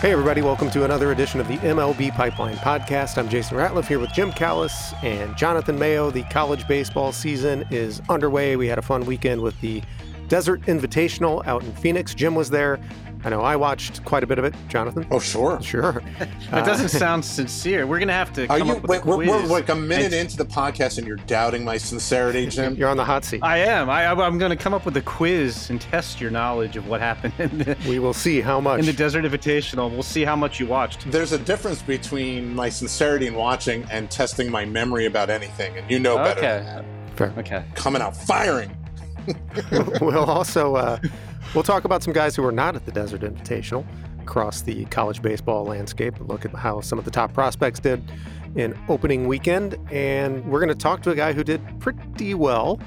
Hey, everybody, welcome to another edition of the MLB Pipeline Podcast. I'm Jason Ratliff here with Jim Callis and Jonathan Mayo. The college baseball season is underway. We had a fun weekend with the Desert Invitational out in Phoenix. Jim was there. I know I watched quite a bit of it, Jonathan. Oh, sure. Sure. That doesn't sound sincere. We're going to have to Are you? up with Wait, a we're, we're like a minute And- into the podcast, and you're doubting my sincerity, Jim. You're on the hot seat. I am. I, I'm going to come up with a quiz and test your knowledge of what happened in the, We will see how much. in the Desert Invitational. We'll see how much you watched. There's a difference between my sincerity in watching and testing my memory about anything, and you know better Okay. than that. Fair. Okay. Coming out firing. we'll also uh, we'll talk about some guys who are not at the Desert Invitational across the college baseball landscape. Look at how some of the top prospects did in opening weekend, and we're going to talk to a guy who did pretty well,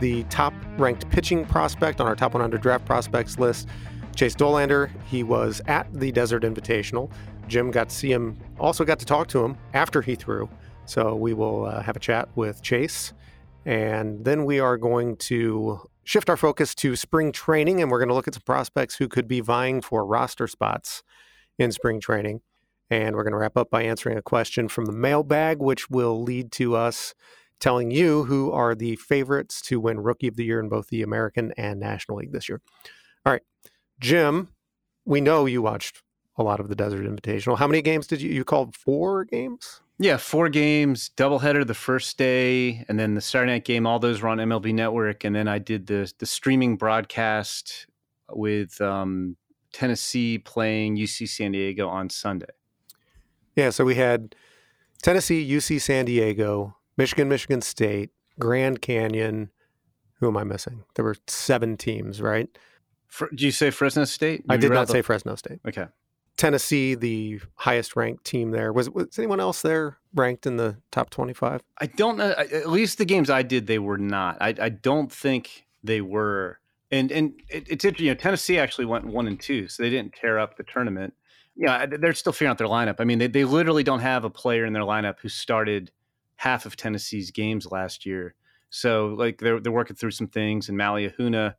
the top-ranked pitching prospect on our top 100 draft prospects list, Chase Dollander. He was at the Desert Invitational. Jim got to see him, also got to talk to him after he threw. So we will uh, have a chat with Chase. And then we are going to shift our focus to spring training, and we're going to look at some prospects who could be vying for roster spots in spring training. And we're going to wrap up by answering a question from the mailbag, which will lead to us telling you who are the favorites to win Rookie of the Year in both the American and National League this year. All right, Jim, we know you watched a lot of the Desert Invitational. How many games did you? You called four games. Yeah, four games, doubleheader the first day, and then the Saturday night game. All those were on MLB Network, and then I did the the streaming broadcast with um, Tennessee playing UC San Diego on Sunday. Yeah, so we had Tennessee, UC San Diego, Michigan, Michigan State, Grand Canyon. Who am I missing? There were seven teams, right? Fr- did you say Fresno State? I did not the- say Fresno State. Okay. Tennessee, the highest ranked team there. Was, was anyone else there ranked in the top 25? I don't know. At least the games I did, they were not. I, I don't think they were. And and it, it's interesting. You know, Tennessee actually went one and two, so they didn't tear up the tournament. Yeah, they're still figuring out their lineup. I mean, they, they literally don't have a player in their lineup who started half of Tennessee's games last year. So like they're they're working through some things. And Maui Ahuna,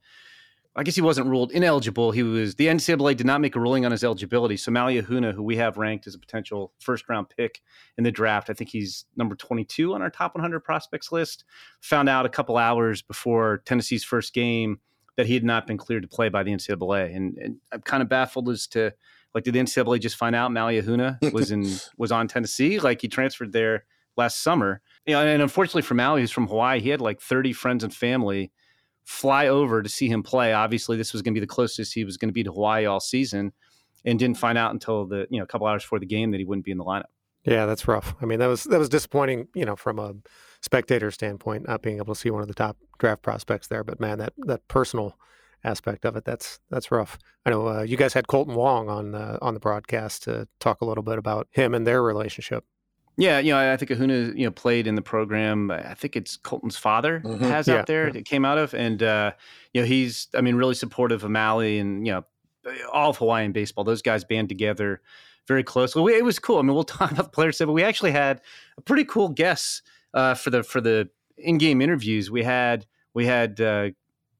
I guess he wasn't ruled ineligible. He was the NCAA did not make a ruling on his eligibility. So Maui Ahuna, who we have ranked as a potential first round pick in the draft, I think he's number 22 on our top 100 prospects list. Found out a couple hours before Tennessee's first game that he had not been cleared to play by the NCAA, and, and I'm kind of baffled as to like did the NCAA just find out Maui Ahuna was in was on Tennessee? Like he transferred there last summer. You know, and unfortunately for Maui, who's from Hawaii, he had like 30 friends and family fly over to see him play. Obviously, this was going to be the closest he was going to be to Hawaii all season, and didn't find out until the you know a couple hours before the game that he wouldn't be in the lineup. Yeah, that's rough. I mean, that was that was disappointing, you know, from a spectator standpoint, not being able to see one of the top draft prospects there. But man, that that personal aspect of it, that's that's rough. I know uh, you guys had Kolten Wong on on the broadcast to talk a little bit about him and their relationship. Yeah, you know, I think Ahuna, you know, played in the program. I think it's Kolten's father Mhm. has Yeah, out there that came out of, and uh, you know, he's, I mean, really supportive of Maui and you know, all of Hawaiian baseball. Those guys band together very closely. We, it was cool. I mean, we'll talk about the players, but we actually had a pretty cool guest uh, for the for the in game interviews. We had we had uh,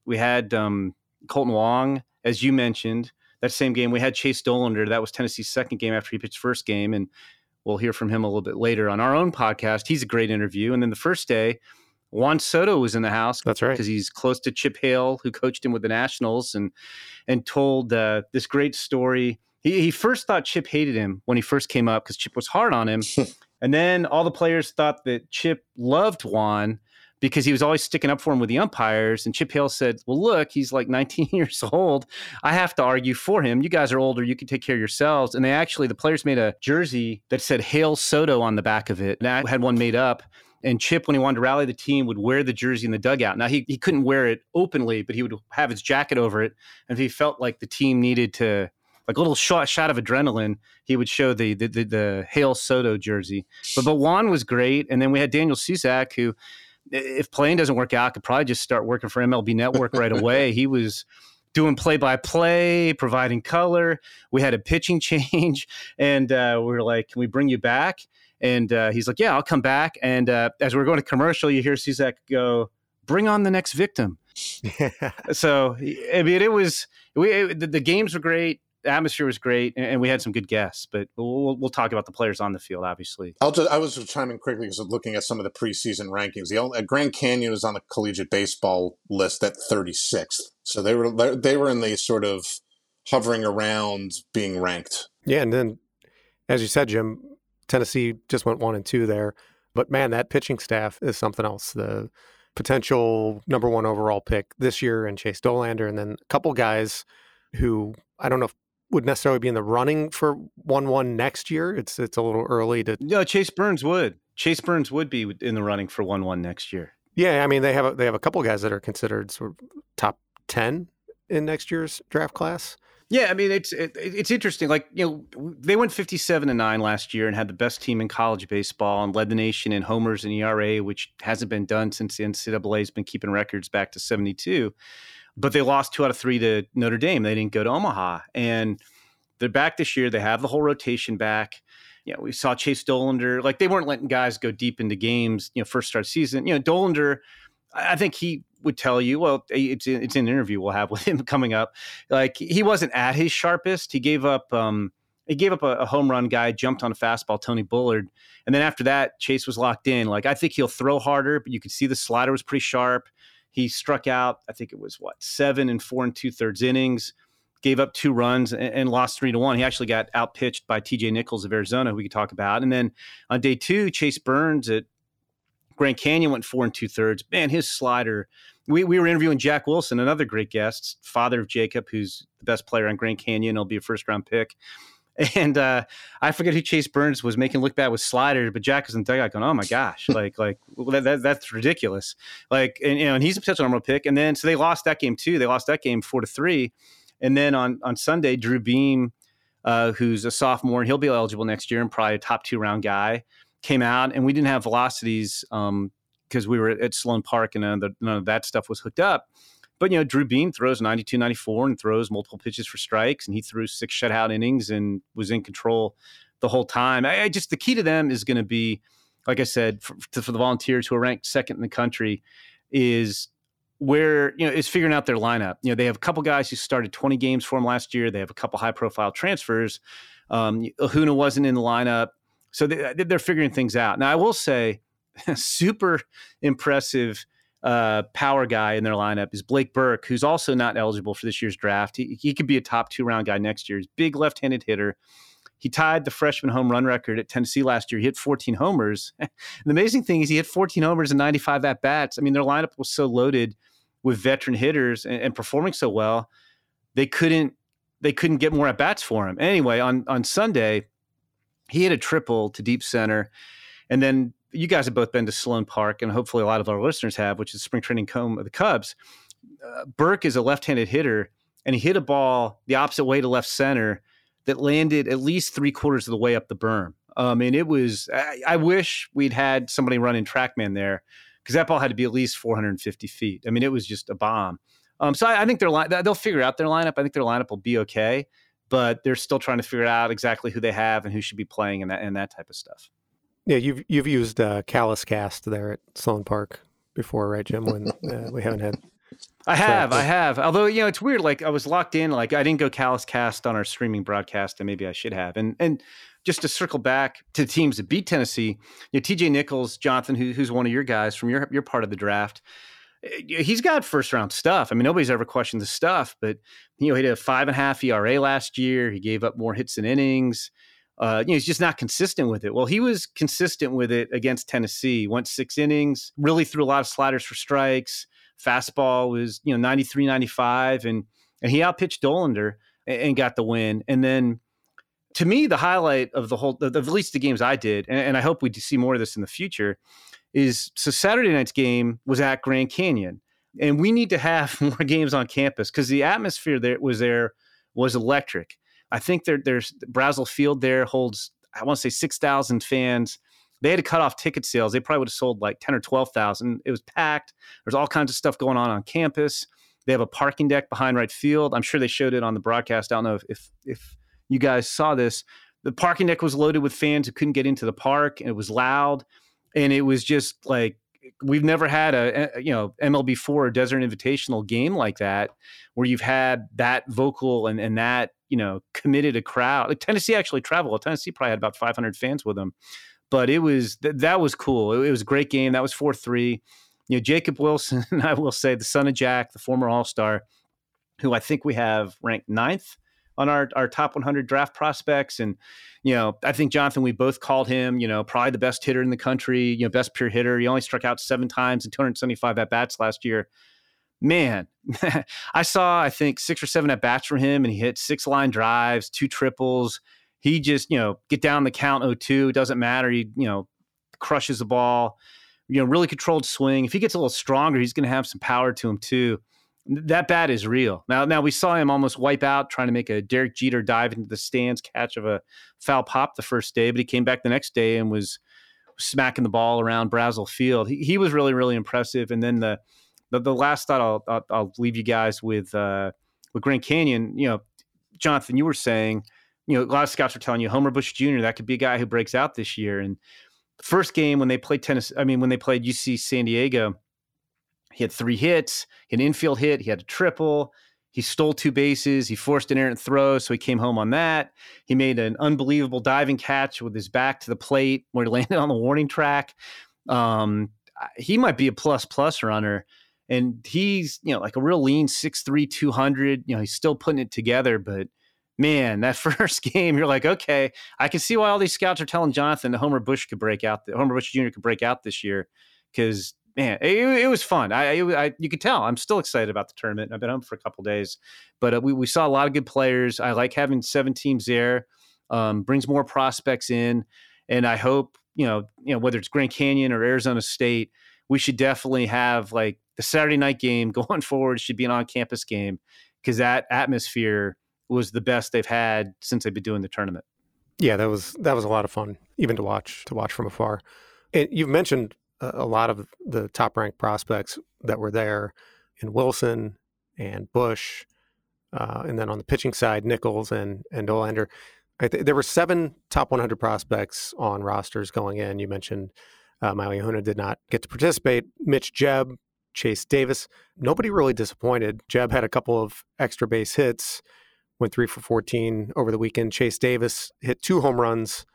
we had um, Kolten Wong, as you mentioned. That same game, we had Chase Dollander. That was Tennessee's second game after he pitched first game, and we'll hear from him a little bit later on our own podcast. He's a great interview. And then the first day, Juan Soto was in the house That's right. because he's close to Chip Hale, who coached him with the Nationals, and and told uh, this great story. He, he first thought Chip hated him when he first came up because Chip was hard on him, and then all the players thought that Chip loved Juan because he was always sticking up for him with the umpires. And Chip Hale said, "Well, look, he's like 19 years old. I have to argue for him. You guys are older. You can take care of yourselves." And they actually, the players made a jersey that said "Hale Soto" on the back of it. And I had one made up. And Chip, when he wanted to rally the team, would wear the jersey in the dugout. Now he, he couldn't wear it openly, but he would have his jacket over it. And if he felt like the team needed to, like a little shot, shot of adrenaline, he would show the the, the, the Hale Soto jersey. But but Juan was great, and then we had Daniel Susac, who, if playing doesn't work out, I could probably just start working for MLB Network right away. He was doing play by play, providing color. We had a pitching change, and uh, we were like, "Can we bring you back?" And uh, he's like, "Yeah, I'll come back." And uh, as we are going to commercial, you hear Susac go, "Bring on the next victim." So I mean, it was we it, the, the games were great. Atmosphere was great, and, and we had some good guests. But we'll, we'll, talk about the players on the field, obviously. I'll just, I was just chiming quickly because looking at some of the preseason rankings. The only, uh, Grand Canyon was on the collegiate baseball list at 36th, so they were they were in the sort of hovering around being ranked. Yeah, and then as you said, Jim, Tennessee just went one and two there. But man, that pitching staff is something else. The potential number one overall pick this year and Chase Dollander, and then a couple guys who I don't know if would necessarily be in the running for one one next year. It's it's a little early to. No, Chase Burns would. Chase Burns would be in the running for one one next year. Yeah, I mean they have a, they have a couple guys that are considered sort of top ten in next year's draft class. Yeah, I mean it's it, it's interesting. Like you know, they went fifty seven and nine last year and had the best team in college baseball and led the nation in homers and ERA, which hasn't been done since the NCAA has been keeping records back to seventy two. But they lost two out of three to Notre Dame. They didn't go to Omaha, and they're back this year. They have the whole rotation back. You know, we saw Chase Dollander. Like they weren't letting guys go deep into games. You know, first start season. You know, Dollander. I think he would tell you, well, it's it's an interview we'll have with him coming up. Like he wasn't at his sharpest. He gave up um, he gave up a, a, home run guy, jumped on a fastball, Tony Bullard, and then after that, Chase was locked in. Like I think he'll throw harder, but you could see the slider was pretty sharp. He struck out. I think it was what seven and four and two thirds innings. Gave up two runs and, and lost three to one. He actually got outpitched by T.J. Nichols of Arizona, who we could talk about. And then on day two, Chase Burns at Grand Canyon went four and two thirds. Man, his slider. We, we were interviewing Jack Wilson, another great guest, father of Jacob, who's the best player on Grand Canyon. He'll be a first round pick. And uh, I forget who Chase Burns was making look bad with sliders, but Jack was in the dugout going, "Oh my gosh, like like that, that, that's ridiculous!" Like, and you know, and he's a potential number pick. And then so they lost that game too. They lost that game four to three. And then on on Sunday, Drew Beam, uh, who's a sophomore, and he'll be eligible next year and probably a top two round guy came out and we didn't have velocities because um, we were at Sloan Park and none of, the, none of that stuff was hooked up. But, you know, Drew Beam throws 92, 94 and throws multiple pitches for strikes. And he threw six shutout innings and was in control the whole time. I, I just, the key to them is going to be, like I said, for, for the volunteers who are ranked second in the country, is where you know is figuring out their lineup. You know, they have a couple guys who started 20 games for them last year. They have a couple high profile transfers. Um, Ahuna wasn't in the lineup. So they, they're figuring things out. Now, I will say, super impressive uh, power guy in their lineup is Blake Burke, who's also not eligible for this year's draft. He, he could be a top two round guy next year. He's big left handed hitter. He tied the freshman home run record at Tennessee last year. He hit 14 homers. the amazing thing is he hit 14 homers and 95 at bats. I mean, their lineup was so loaded with veteran hitters and, and performing so well, they couldn't they couldn't get more at bats for him. Anyway, on on Sunday, he hit a triple to deep center. And then you guys have both been to Sloan Park, and hopefully a lot of our listeners have, which is spring training home of the Cubs. Uh, Burke is a left-handed hitter, and he hit a ball the opposite way to left center that landed at least three quarters of the way up the berm. Um, and it was, I, I wish we'd had somebody running TrackMan there because that ball had to be at least 450 feet. I mean, it was just a bomb. Um, so I, I think their they'll figure out their lineup. I think their lineup will be okay but they're still trying to figure out exactly who they have and who should be playing and that and that type of stuff. Yeah, you've you've used uh, Callis Cast there at Sloan Park before, right, Jim? When uh, we haven't had. I have, I have. Although you know, it's weird. Like I was locked in. Like I didn't go Callis Cast on our streaming broadcast, and maybe I should have. And and just to circle back to the teams that beat Tennessee, you know, T.J. Nichols, Jonathan, who, who's one of your guys from your your part of the draft he's got first round stuff. I mean, nobody's ever questioned the stuff, but you know, he had a five and a half ERA last year. He gave up more hits than innings. Uh, you know, he's just not consistent with it. Well, he was consistent with it against Tennessee. Went six innings, really threw a lot of sliders for strikes. Fastball was, you know, 93, 95, and and he outpitched Dollander and, and got the win. And then to me, the highlight of the whole, of at least the games I did, and, and I hope we see more of this in the future, is so Saturday night's game was at Grand Canyon, and we need to have more games on campus because the atmosphere there was there was electric. I think there, there's Brazell Field there holds I want to say six thousand fans. They had to cut off ticket sales. They probably would have sold like ten or twelve thousand. It was packed. There's all kinds of stuff going on on campus. They have a parking deck behind right field. I'm sure they showed it on the broadcast. I don't know if if, if you guys saw this. The parking deck was loaded with fans who couldn't get into the park, and it was loud and it was just like we've never had a, eh, you know MLB four Desert Invitational game like that where you've had that vocal and and that you know committed a crowd. Like Tennessee actually traveled. Tennessee probably had about 500 fans with them, but it was th- that was cool. It, it, was a great game. That was four three. You know Jacob Wilson, I will say the son of Jack, the former All Star, who I think we have ranked ninth on our, our top 100 draft prospects. And, you know, I think Jonathan, we both called him, you know, probably the best hitter in the country, you know, best pure hitter. He only struck out seven times in 275 at bats last year. Man, I saw, I think, six or seven at bats for him, and he hit six line drives, two triples. He just, you know, get down the count 0 2, doesn't matter. He, you know, crushes the ball, you know, really controlled swing. If he gets a little stronger, he's going to have some power to him too that bat is real. Now, now we saw him almost wipe out trying to make a Derek Jeter dive into the stands catch of a foul pop the first day, but he came back the next day and was smacking the ball around Brazell Field. He, he was really, really impressive. And then the the, the last thought I'll, I'll, I'll leave you guys with uh, with Grand Canyon. You know, Jonathan, you were saying, you know, a lot of scouts are telling you Homer Bush Jr. that could be a guy who breaks out this year. And first game when they played tennis, I mean, when they played UC San Diego he had three hits, an infield hit, he had a triple. He stole two bases. He forced an errant throw, so he came home on that. He made an unbelievable diving catch with his back to the plate where he landed on the warning track. Um, he might be a plus plus runner, and he's you know like a real lean 6'3", 200. You know he's still putting it together, but man, that first game, you're like, okay, I can see why all these scouts are telling Jonathan that Homer Bush could break out. Homer Bush Jr. could break out this year because man, it, it, was fun. I, I, you could tell I'm still excited about the tournament. I've been home for a couple days, but uh, we, we saw a lot of good players. I like having seven teams there. Um, brings more prospects in, and I hope you know, you know, whether it's Grand Canyon or Arizona State, we should definitely have like the Saturday night game going forward should be an on-campus game because that atmosphere was the best they've had since they've been doing the tournament. Yeah, that was that was a lot of fun, even to watch to watch from afar. And you've mentioned a lot of the top ranked prospects that were there in Wilson and Bush. Uh, and then on the pitching side, Nichols and, and Dollander. Th- there were seven top 100 prospects on rosters going in. You mentioned uh, Maui did not get to participate. Mitch Jebb, Chase Davis. Nobody really disappointed. Jebb had a couple of extra base hits, went three for 14 over the weekend. Chase Davis hit two home runs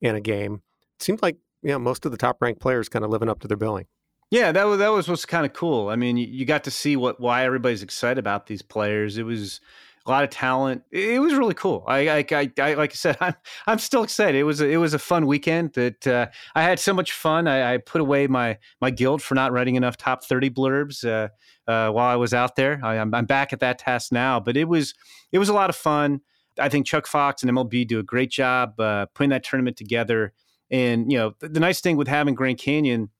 in a game. It seemed like yeah, most of the top ranked players kind of living up to their billing. Yeah, that was that was what's kind of cool. I mean, you, you, got to see what why everybody's excited about these players. It was a lot of talent. It, was really cool. I, I, I, I, like I said, I'm I'm still excited. It was a, it was a fun weekend. That uh, I had so much fun. I, I, put away my my guilt for not writing enough top thirty blurbs uh, uh, while I was out there. I, am I'm back at that task now. But it was it was a lot of fun. I think Chuck Fox and MLB do a great job uh, putting that tournament together. And you know, the, the nice thing with having Grand Canyon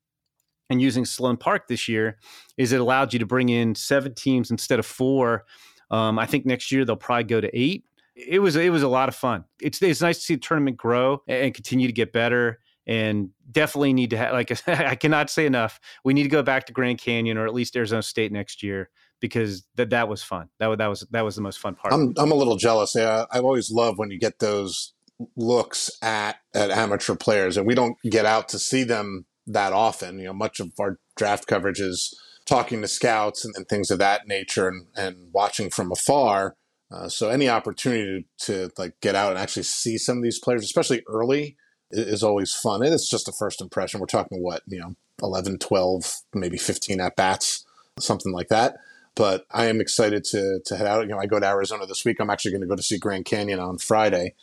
and using Sloan Park this year is it allowed you to bring in seven teams instead of four. Um, I think next year they'll probably go to eight. It was it was a lot of fun. It's it's nice to see the tournament grow and continue to get better. And definitely need to have like I cannot say enough. We need to go back to Grand Canyon or at least Arizona State next year because that that was fun. That that was that was the most fun part. I'm I'm a little jealous. Yeah, I always love when you get those looks at at amateur players, and we don't get out to see them that often. You know, much of our draft coverage is talking to scouts and, and things of that nature, and and watching from afar. Uh, so any opportunity to, to like get out and actually see some of these players, especially early, is, is always fun. And it's just a first impression. We're talking what you know, 11, 12, maybe 15 at bats, something like that but I am excited to to head out. You know, I go to Arizona this week. I'm actually going to go to see Grand Canyon on Friday,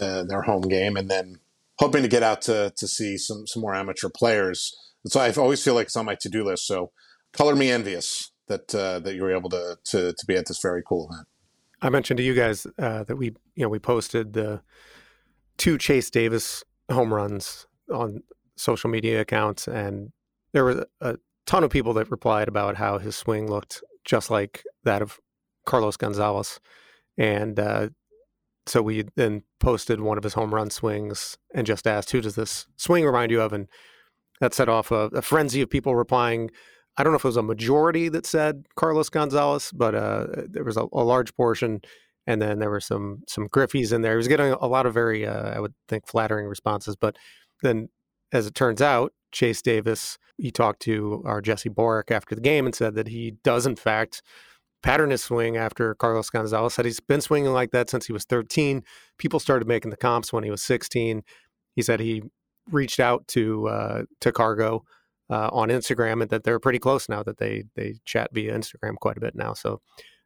uh, their home game, and then hoping to get out to to see some some more amateur players. So I always feel like it's on my to do list. So color me envious that uh, that you were able to, to to be at this very cool event. I mentioned to you guys uh, that we you know we posted the two Chase Davis home runs on social media accounts, and there were a ton of people that replied about how his swing looked just like that of Carlos Gonzalez, and uh, so we then posted one of his home run swings and just asked, "Who does this swing remind you of?" And that set off a, a frenzy of people replying. I don't know if it was a majority that said Carlos Gonzalez, but uh, there was a, a, large portion, and then there were some some Griffeys in there. He was getting a lot of very, uh, I would think, flattering responses. But then as it turns out, Chase Davis, he talked to our Jesse Borek after the game and said that he does, in fact, pattern his swing after Carlos Gonzalez. Said he's been swinging like that since he was 13. People started making the comps when he was 16. He said he reached out to uh, to Cargo uh, on Instagram and that they're pretty close now. That they they chat via Instagram quite a bit now. So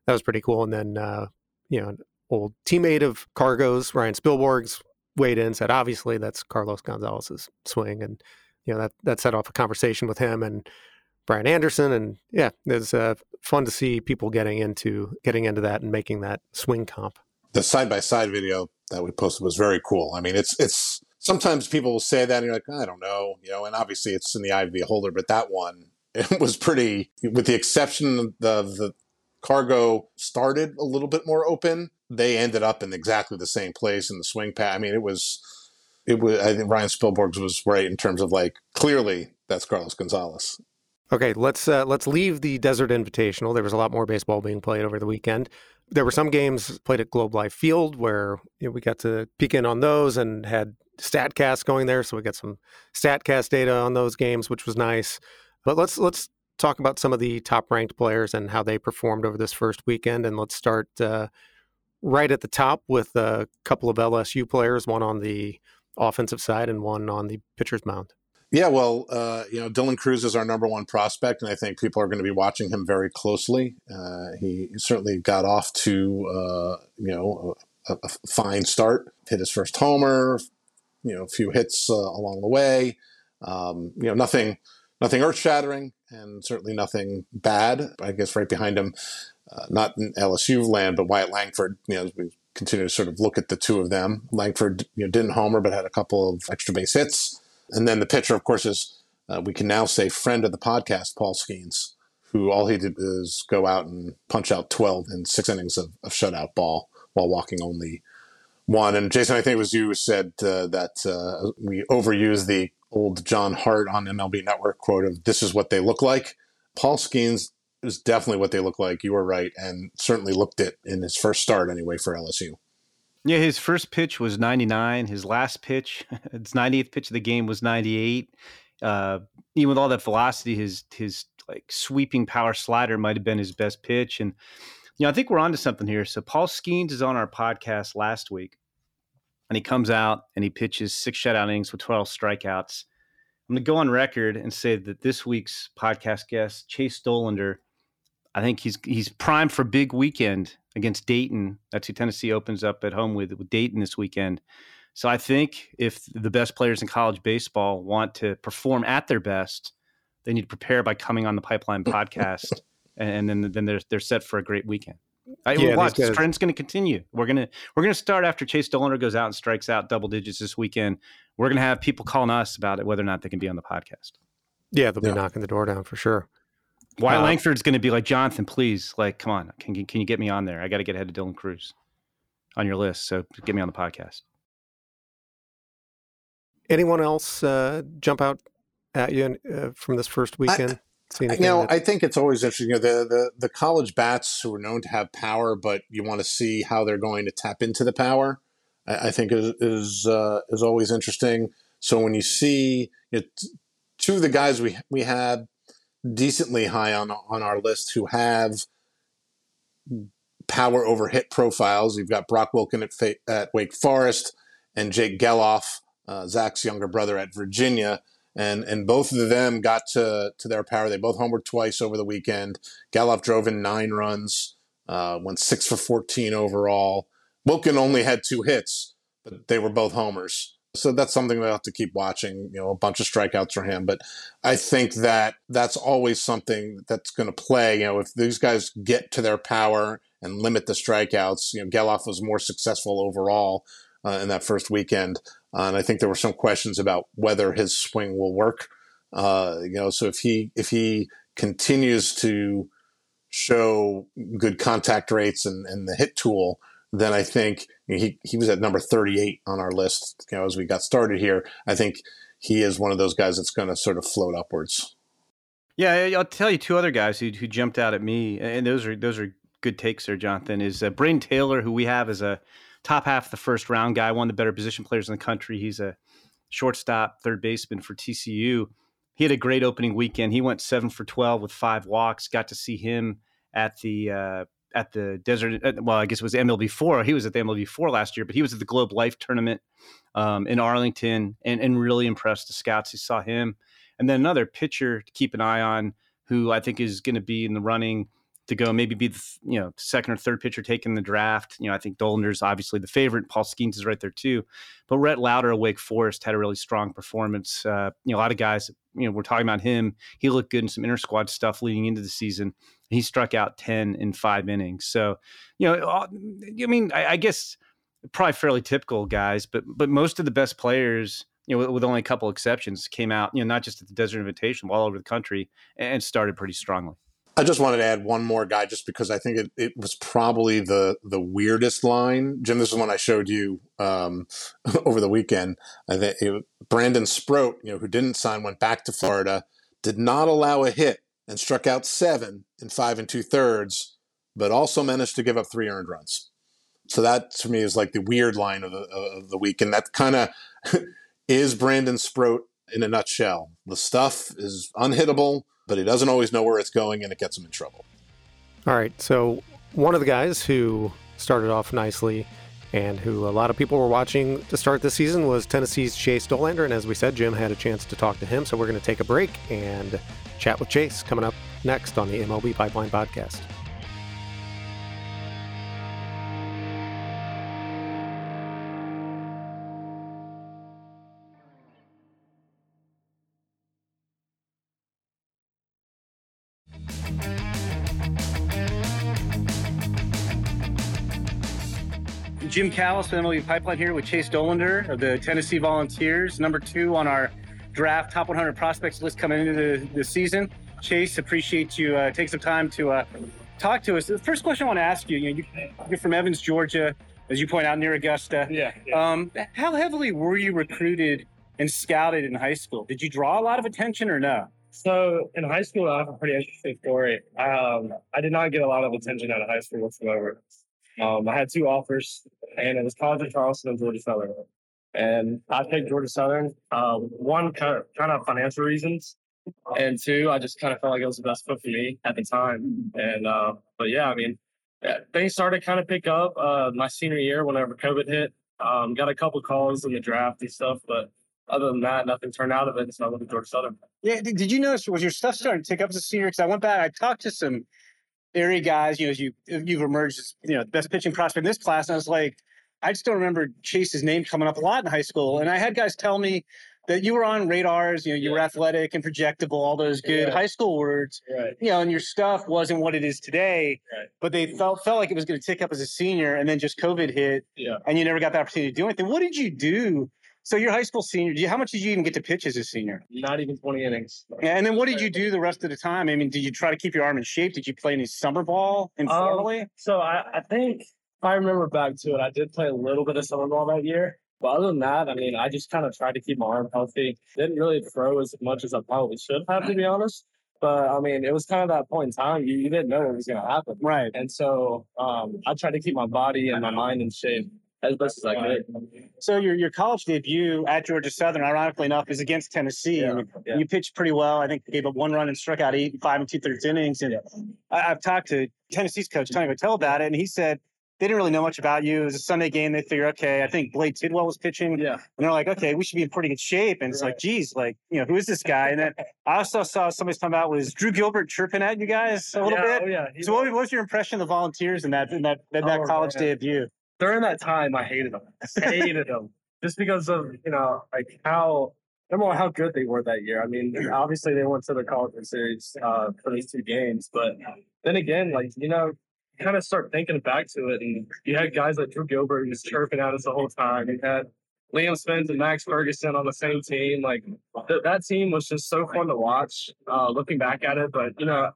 that was pretty cool. And then uh, you know, an old teammate of Cargo's, Ryan Spilborghs, weighed in said obviously that's Carlos Gonzalez's swing, and you know that that set off a conversation with him and Brian Anderson, and yeah, it's uh, fun to see people getting into getting into that and making that swing comp. The side by side video that we posted was very cool. I mean, it's it's sometimes people will say that and you're like, I don't know, you know, and obviously it's in the eye of the beholder, but that one it was pretty, with the exception of the, the cargo started a little bit more open. They ended up in exactly the same place in the swing pad. I mean, it was, it was. I think Ryan Spilborghs was right in terms of like clearly that's Carlos Gonzalez. Okay, let's uh, let's leave the Desert Invitational. There was a lot more baseball being played over the weekend. There were some games played at Globe Life Field where you know, we got to peek in on those and had Statcast going there, so we got some Statcast data on those games, which was nice. But let's let's talk about some of the top ranked players and how they performed over this first weekend. And let's start uh, right at the top with a couple of LSU players, one on the offensive side and one on the pitcher's mound. Yeah, well, uh, you know, Dylan Crews is our number one prospect, and I think people are going to be watching him very closely. Uh, he certainly got off to, uh, you know, a, a, fine start. Hit his first homer, you know, a few hits uh, along the way. Um, you know, nothing, nothing earth shattering, and certainly nothing bad. I guess right behind him, uh, not in LSU land, but Wyatt Langford. You know, we continue to sort of look at the two of them. Langford, you know, didn't homer, but had a couple of extra base hits. And then the pitcher, of course, is uh, we can now say friend of the podcast, Paul Skenes, who all he did is go out and punch out 12 in six innings of, of shutout ball while walking only one. And Jason, I think it was you who said uh, that uh, we overuse the old John Hart on MLB Network quote of "This is what they look like." Paul Skenes is definitely what they look like. You were right, and certainly looked it in his first start anyway for LSU. Yeah, his first pitch was 99. His last pitch, his 98th pitch of the game was 98. Uh, even with all that velocity, his his like sweeping power slider might have been his best pitch. And you know, I think we're onto something here. So Paul Skenes is on our podcast last week, and he comes out and he pitches six shutout innings with 12 strikeouts. I'm going to go on record and say that this week's podcast guest, Chase Dollander, I think he's he's primed for big weekend against Dayton. That's who Tennessee opens up at home with, with Dayton this weekend. So I think if the best players in college baseball want to perform at their best, they need to prepare by coming on the Pipeline podcast, and, then then they're they're set for a great weekend. I yeah, watch. This trend's going to continue. We're gonna we're gonna start after Chase Dollander goes out and strikes out double digits this weekend. We're gonna have people calling us about it, whether or not they can be on the podcast. Yeah, they'll be yeah. knocking the door down for sure. Wyatt Langford's going to be like Jonathan? Please, like, come on, can can you get me on there? I got to get ahead of Dylan Crews on your list. So get me on the podcast. Anyone else uh, jump out at you uh, from this first weekend? I, you know, that... I think it's always interesting. You know, the, the the college bats who are known to have power, but you want to see how they're going to tap into the power. I, I think is is uh, is always interesting. So when you see you know, two of the guys we we had decently high on on our list who have power over hit profiles. You've got Brock Wilken at, at Wake Forest and Jake Gelof, uh, Zach's younger brother at Virginia. And, and both of them got to, to their power. They both homered twice over the weekend. Gelof drove in nine runs, uh, went six for 14 overall. Wilken only had two hits, but they were both homers. So that's something we'll have to keep watching. You know, a bunch of strikeouts for him, but I think that that's always something that's going to play. You know, if these guys get to their power and limit the strikeouts, you know, Gelof was more successful overall uh, in that first weekend, uh, and I think there were some questions about whether his swing will work. Uh, you know, so if he if he continues to show good contact rates and, and the hit tool, then I think he, he was at number 38 on our list, you know, as we got started here. I think he is one of those guys that's going to sort of float upwards. Yeah, I'll tell you two other guys who, who jumped out at me, and those are those are good takes there, Jonathan. Is uh, Brayden Taylor, who we have as a top half of the first round guy, one of the better position players in the country. He's a shortstop, third baseman for TCU. He had a great opening weekend. He went seven for 12 with five walks. Got to see him at the uh, at the desert. Uh, well, I guess it was MLB four. He was at the MLB four last year, but he was at the Globe Life tournament um, in Arlington, and and really impressed the scouts who saw him. And then another pitcher to keep an eye on, who I think is going to be in the running to go maybe be the you know second or third pitcher taken the draft. You know, I think Dollander's obviously the favorite. Paul Skenes is right there too. But Rhett Lowder of Wake Forest had a really strong performance. Uh, you know, a lot of guys, you know, we're talking about him. He looked good in some inter squad stuff leading into the season. He struck out 10 in five innings. So, you know, I mean, I, I guess probably fairly typical guys, but but most of the best players you know, with, with, only a couple exceptions, came out, you know, not just at the Desert Invitation, all over the country, and started pretty strongly. I just wanted to add one more guy, just because I think it, it was probably the the weirdest line. Jim, this is one I showed you um, over the weekend. I think it, Brandon Sproat, you know, who didn't sign, went back to Florida, did not allow a hit, and struck out seven in five and two thirds, but also managed to give up three earned runs. So that to me is like the weird line of the of the week, and that kind of is Brandon Sproat in a nutshell. The stuff is unhittable but he doesn't always know where it's going and it gets him in trouble. All right. So, one of the guys who started off nicely and who a lot of people were watching to start this season was Tennessee's Chase Dollander. And as we said, Jim had a chance to talk to him. So, we're going to take a break and chat with Chase coming up next on the MLB Pipeline Podcast. Jim Callis from MLB Pipeline here with Chase Dollander of the Tennessee Volunteers, number two on our draft top 100 prospects list coming into the, the season. Chase, appreciate you uh, take some time to uh, talk to us. The first question I want to ask you, you know, you're from Evans, Georgia, as you point out, near Augusta. Yeah. yeah. Um, how heavily were you recruited and scouted in high school? Did you draw a lot of attention or no? So in high school, I have a pretty interesting story. Um, I did not get a lot of attention out of high school whatsoever. Um, I had two offers, and it was College of Charleston and Georgia Southern. And I picked Georgia Southern. Uh, one kind of, kind of financial reasons, and two, I just kind of felt like it was the best fit for me at the time. And uh, but yeah, I mean, things started kind of pick up uh, my senior year whenever COVID hit. Um, got a couple calls in the draft and stuff, but other than that, nothing turned out of it. So I went to Georgia Southern. Yeah, did you notice was your stuff starting to tick up as a senior? Because I went back, I talked to some area guys, you know, as you you've emerged as you know the best pitching prospect in this class, and I was like, I just don't remember Chase's name coming up a lot in high school, and I had guys tell me that you were on radars, you know, you were athletic and projectable, all those good yeah. high school words, right. you know, and your stuff wasn't what it is today, right. but they felt felt like it was going to tick up as a senior, and then just COVID hit, yeah. and you never got the opportunity to do anything. What did you do so you're high school senior. You, how much did you even get to pitch as a senior? Not even 20 innings. Yeah, and then what did you do the rest of the time? I mean, did you try to keep your arm in shape? Did you play any summer ball informally? Um, so I, I think if I remember back to it, I did play a little bit of summer ball that year. But other than that, I mean, I just kind of tried to keep my arm healthy. Didn't really throw as much as I probably should have, to be honest. But I mean, it was kind of that point in time you, you didn't know what was going to happen. Right. And so um, I tried to keep my body and my mind in shape as best as I could. So your your college debut at Georgia Southern, ironically enough, is against Tennessee. Yeah, yeah. You pitched pretty well. I think gave up one run and struck out eight, five and two thirds innings. And yeah. I, have talked to Tennessee's coach Tony Vitello about it, and he said they didn't really know much about you. It was a Sunday game. They figure, okay, I think Blade Tidwell was pitching. Yeah. And they're like, okay, we should be in pretty good shape. And it's right. like, geez, like, you know, who is this guy? And then I also saw somebody's talking about was Drew Gilbert chirping at you guys a little yeah, bit. Oh, yeah. so what, what, was your impression of the volunteers in that in that in that oh, college man. debut? During that time, I hated them. hated them just because of you know like how number one how good they were that year. I mean, obviously they went to the college series uh, for these two games, but then again, like you know, you kind of start thinking back to it, and you had guys like Drew Gilbert who's chirping at us the whole time. You had Liam Spence and Max Ferguson on the same team. Like th- that team was just so fun to watch. Uh, looking back at it, but you know,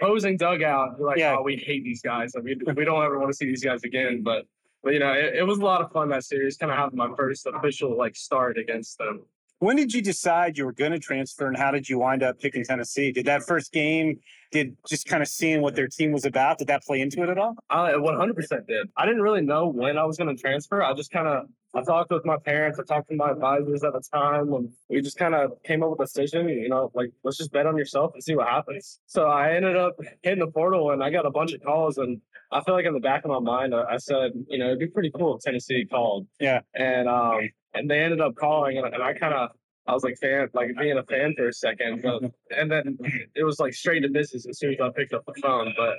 posing dugout, you're like, Yeah. oh, we hate these guys. I mean, we don't ever want to see these guys again. But but you know, it, it was a lot of fun that series. Kind of having my first official like start against them. When did you decide you were going to transfer, and how did you wind up picking Tennessee? Did that first game, did just kind of seeing what their team was about, did that play into it at all? I 100% did. I didn't really know when I was going to transfer. I just kind of I talked with my parents, I talked to my advisors at the time, and we just kind of came up with a decision, you know, like, let's just bet on yourself and see what happens. So I ended up hitting the portal and I got a bunch of calls. And I feel like in the back of my mind, I said, you know, it'd be pretty cool if Tennessee called. Yeah. And, um, and they ended up calling, and, and I kind of, I was like fan, like being a fan for a second, but, and then it was like straight to business as soon as I picked up the phone. But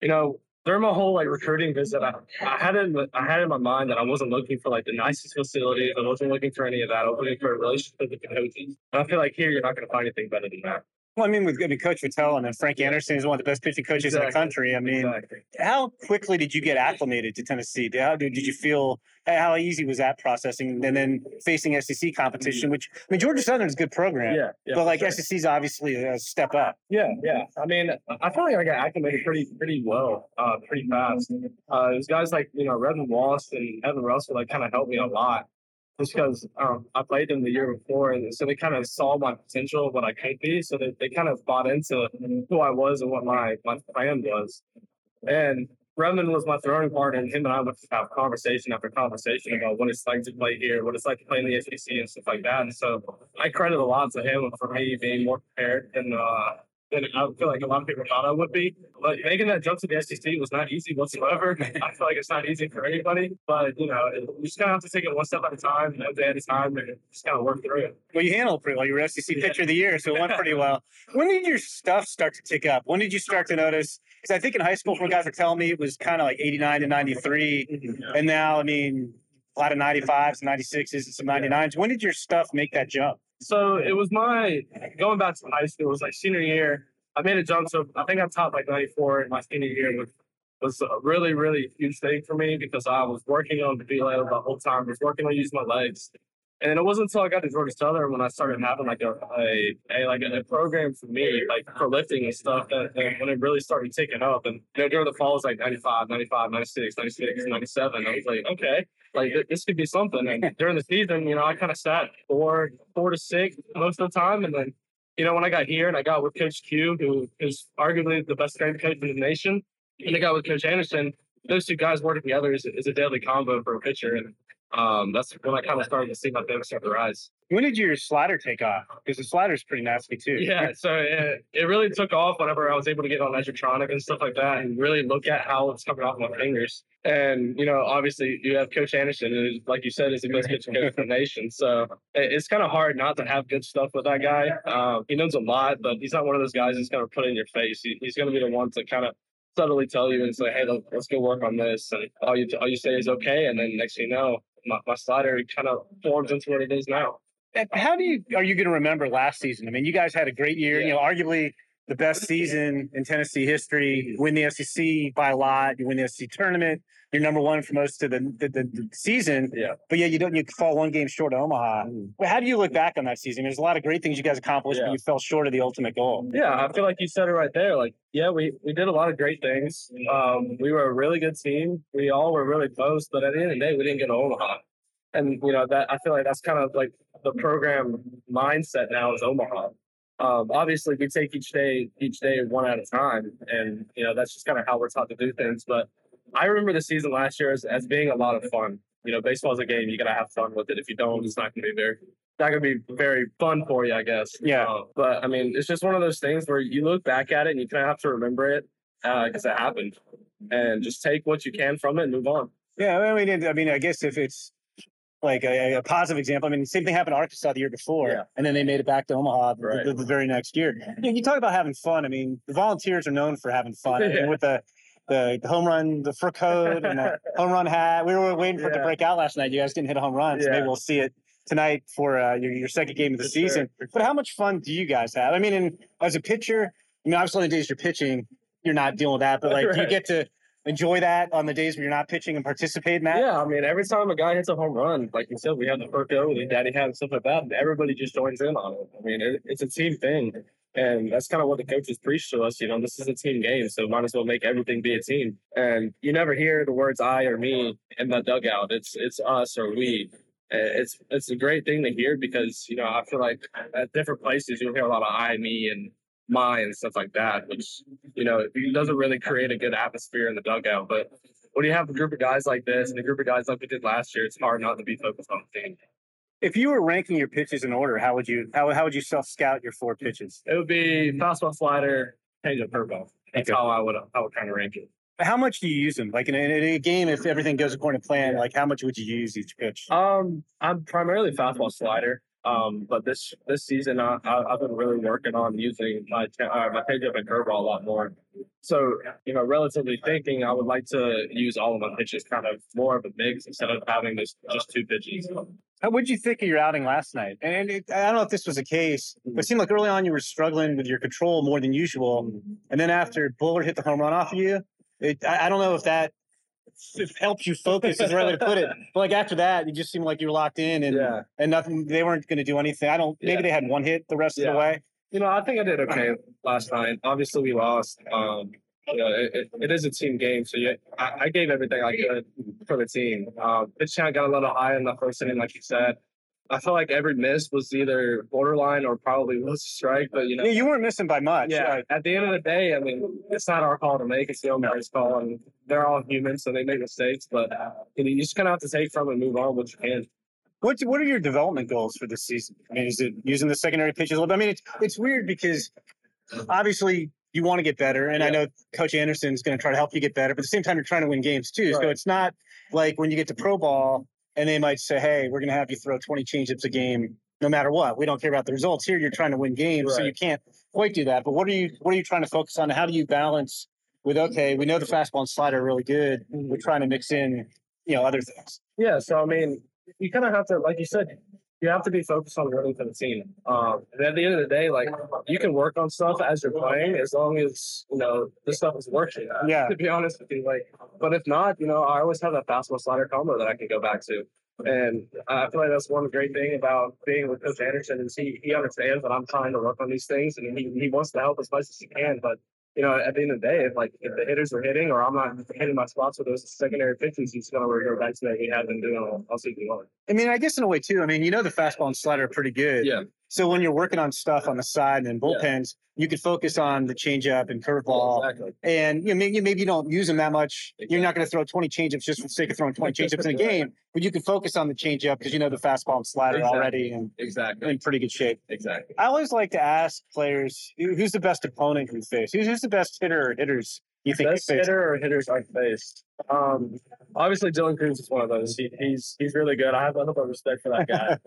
you know, during my whole like recruiting visit, I, I had in I had in my mind that I wasn't looking for like the nicest facilities. I wasn't looking for any of that. I was looking for a relationship with the coaches. And I feel like here you're not going to find anything better than that. Well, I mean, with I mean, Coach Vitello and then Frank Anderson is one of the best pitching coaches exactly. in the country. I mean, exactly. how quickly did you get acclimated to Tennessee? How did, did you feel? How easy was that processing? And then facing SEC competition, which I mean, Georgia Southern is a good program. Yeah, yeah but like sure. SEC is obviously a step up. Yeah, yeah. I mean, I feel like I got acclimated pretty pretty well, uh, pretty fast. Uh, there's guys like you know Redmond Walsh and Evan Russell that kind of helped me a lot just because um, I played them the year before, and so they kind of saw my potential, what I could be. So they, they kind of bought into who I was and what my my plan was. And Redmond was my throwing partner, and him and I would have conversation after conversation about what it's like to play here, what it's like to play in the SEC, and stuff like that. And so I credit a lot to him for me being more prepared and uh, than I feel like a lot of people thought I would be. But making that jump to the SEC was not easy whatsoever. I feel like it's not easy for anybody. But, you know, you just kind of have to take it one step at a time, one day at a time, and just kind of work through it. Well, you handled pretty well. You were SEC yeah. Pitcher of the Year, so it went pretty well. When did your stuff start to tick up? When did you start to notice? Because I think in high school, from guys were telling me, it was kind of like 89 to 93. Mm-hmm. And now, I mean, a lot of 95s, 96s, and some 99s. When did your stuff make that jump? So it was my going back to high school. It was like senior year. I made a jump. So I think I taught like 94 in my senior year, which was a really, really huge thing for me because I was working on the velo the whole time. I was working on using my legs. And it wasn't until I got to Georgia Southern when I started having like a, a, a like a, a, program for me, like for lifting and stuff, that, that when it really started ticking up. And you know, during the fall, it was like 95, 95, 96, 96, 97. I was like, okay, like this could be something. And during the season, you know, I kind of sat four, four to six most of the time. And then you know, when I got here and I got with Coach Q, who is arguably the best strength coach in the nation, and I got with Coach Anderson, those two guys working together is, is a deadly combo for a pitcher. And um, that's when I kind of started to see my things start to rise. When did your slider take off? Because the slider is pretty nasty too. Yeah, so it, it really took off whenever I was able to get on Edgertronic and stuff like that, and really look at how it's coming off my fingers. And you know, obviously, you have Coach Anderson, and like you said, is the best pitching coach in the nation. So it, it's kind of hard not to have good stuff with that guy. Um, he knows a lot, but he's not one of those guys that's going to put it in your face. He, he's going to be the one to kind of subtly tell you and say, "Hey, let's go work on this," and all you all you say is okay, and then next thing you know, my, my slider kind of forms into what it is now. How do you are you going to remember last season? I mean, you guys had a great year. Yeah. You know, arguably the best season in Tennessee history. You win the SEC by a lot. You win the SEC tournament. You're number one for most of the, the, the, season. Yeah. But yeah, you don't. You fall one game short of Omaha. Mm. How do you look back on that season? There's a lot of great things you guys accomplished, yeah. but you fell short of the ultimate goal. Yeah, I feel like you said it right there. Like, yeah, we we did a lot of great things. Um, we were a really good team. We all were really close, but at the end of the day, we didn't get to Omaha and you know that I feel like that's kind of like the program mindset now is Omaha. Um, obviously, we take each day each day one at a time, and you know that's just kind of how we're taught to do things. But I remember the season last year as, as being a lot of fun. You know, baseball's a game; you gotta have fun with it. If you don't, it's not gonna be very not gonna be very fun for you, I guess. Yeah. Uh, but I mean, it's just one of those things where you look back at it and you kind of have to remember it because uh, it happened, and just take what you can from it and move on. Yeah, I mean, I mean, I guess if it's like a, a, positive example. I mean, same thing happened to Arkansas the year before, yeah. and then they made it back to Omaha right. the, the, very next year. You, know, you, talk about having fun. I mean, the Volunteers are known for having fun. with the, the home run, the fur coat, and the home run hat. We were waiting for yeah. it to break out last night. You guys didn't hit a home run, so maybe we'll see it tonight for uh, your, your second game of the for season. Sure. But how much fun do you guys have? I mean, in, as a pitcher, I mean, obviously, the days you're pitching, you're not dealing with that, but like, right. do you get to enjoy that on the days where you're not pitching and participate in that? Yeah, I mean, every time a guy hits a home run, like you said, we have the Perko, the Daddy hat, and stuff like that. Everybody just joins in on it. I mean, it, it's a team thing. And that's kind of what the coaches preach to us. You know, this is a team game, so might as well make everything be a team. And you never hear the words "I" or "me" in the dugout. It's it's us or we. Uh, it's it's a great thing to hear because you know I feel like at different places you'll hear a lot of "I," "me," and my and stuff like that, which you know doesn't really create a good atmosphere in the dugout. But when you have a group of guys like this and a group of guys like we did last year, it's hard not to be focused on the team. If you were ranking your pitches in order, how would you how, how would you self scout your four pitches? It would be fastball, slider, changeup, curveball. That's Okay. how I would I would kind of rank it. How much do you use them? Like in a, in a game, if everything goes according to plan, like how much would you use each pitch? Um, I'm primarily fastball slider. Um, but this this season, I, I, I've been really working on using my cha- uh, my changeup and curveball a lot more. So, you know, relatively thinking, I would like to use all of my pitches kind of more of a mix instead of having this just two pitches. How would you think of your outing last night? And it, I don't know if this was the case, but it seemed like early on you were struggling with your control more than usual. And then after Buller hit the home run off of you, it, I, I don't know if that if helps you focus is the right way to put it. But like after that, you just seemed like you were locked in and Yeah. and nothing. They weren't going to do anything. I don't. Maybe Yeah. they had one hit the rest of the way. You know, I think I did okay last night. Obviously, we lost. Um, you know, it, it, it is a team game, so yeah, I, I gave everything I could for the team. Um, pitch count got a little high in the first inning, like you said. I felt like every miss was either borderline or probably was a strike, but you know, Yeah, you weren't missing by much. yeah. right? At the end of the day, I mean, it's not our call to make; it's the umpire's call, and they're all human, so they make mistakes. But you, know, you just kind of have to take from it and move on what you can. What What are your development goals for this season? I mean, is it using the secondary pitches a little bit? I mean, it's it's weird because obviously you want to get better, and I know Coach Anderson is going to try to help you get better. But at the same time, you're trying to win games too. So it's not like when you get to pro ball and they might say, "Hey, we're going to have you throw 20 changeups a game." No matter what, we don't care about the results. Here, you're trying to win games, so you can't quite do that. But what are you What are you trying to focus on? How do you balance with okay, we know the fastball and slider are really good. We're mm-hmm. trying to mix in, you know, other things. Yeah, so I mean, you kind of have to, like you said, you have to be focused on running for the team. Um, and at the end of the day, like you can work on stuff as you're playing, as long as you know this stuff is working. Yeah. To be honest with you, like, but if not, you know, I always have that fastball slider combo that I can go back to. And I feel like that's one great thing about being with Coach Anderson is he he understands that I'm trying to work on these things and he, he wants to help as much as he can. But you know, at the end of the day, if like if the hitters are hitting or I'm not hitting my spots with those secondary pitches, he's gonna revert back to that he had been doing all, all season long. I mean, I guess in a way too. I mean, you know, the fastball and slider are pretty good. Yeah. So when you're working on stuff on the side and bullpens, you could focus on the changeup and curveball. Exactly. And you know, maybe, maybe you don't use them that much. You're not going to throw 20 changeups just for the sake of throwing 20 changeups in a game, but you can focus on the changeup because you know the fastball and slider Exactly. already and Exactly. in pretty good shape. Exactly. I always like to ask players who's the best opponent you face. Who's, who's the best hitter or hitters you think Best hitter or hitters I faced. Um, obviously Dylan Crews is one of those. He, he's he's really good. I have a lot of respect for that guy.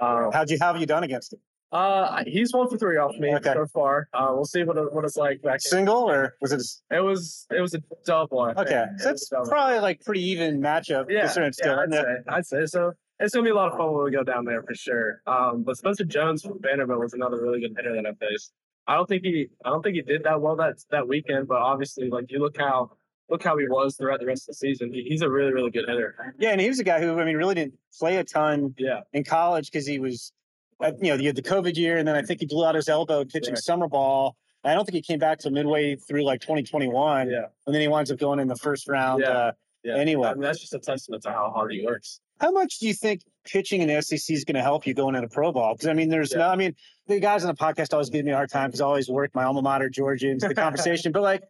um, How'd you how have you done against him? Uh, he's one for three off me Okay. so far. Uh, we'll see what it, what it's like back. Single or was it? A, It was it was a double. I okay, so was that's a double. probably like pretty even matchup. Yeah, yeah, still I'd say, I'd say so. It's gonna be a lot of fun when we go down there for sure. Um, but Spencer Jones from Vanderbilt was another really good hitter that I faced. I don't think he, I don't think he did that well that that weekend. But obviously, like you look how look how he was throughout the rest of the season. He, he's a really really good hitter. Yeah, and he was a guy who I mean really didn't play a ton Yeah, in college because he was, uh, you know, you had the COVID year, and then I think he blew out his elbow pitching Right. summer ball. I don't think he came back till midway through like 2021, yeah, and then he winds up going in the first round. Yeah. Uh, yeah. Anyway. I mean, that's just a testament to how hard he works. how much do you think pitching in the SEC is going to help you going into pro ball? Because I mean, there's Yeah. no, I mean, the guys on the podcast always give me a hard time because I always work my alma mater, Georgia, into the conversation. but like,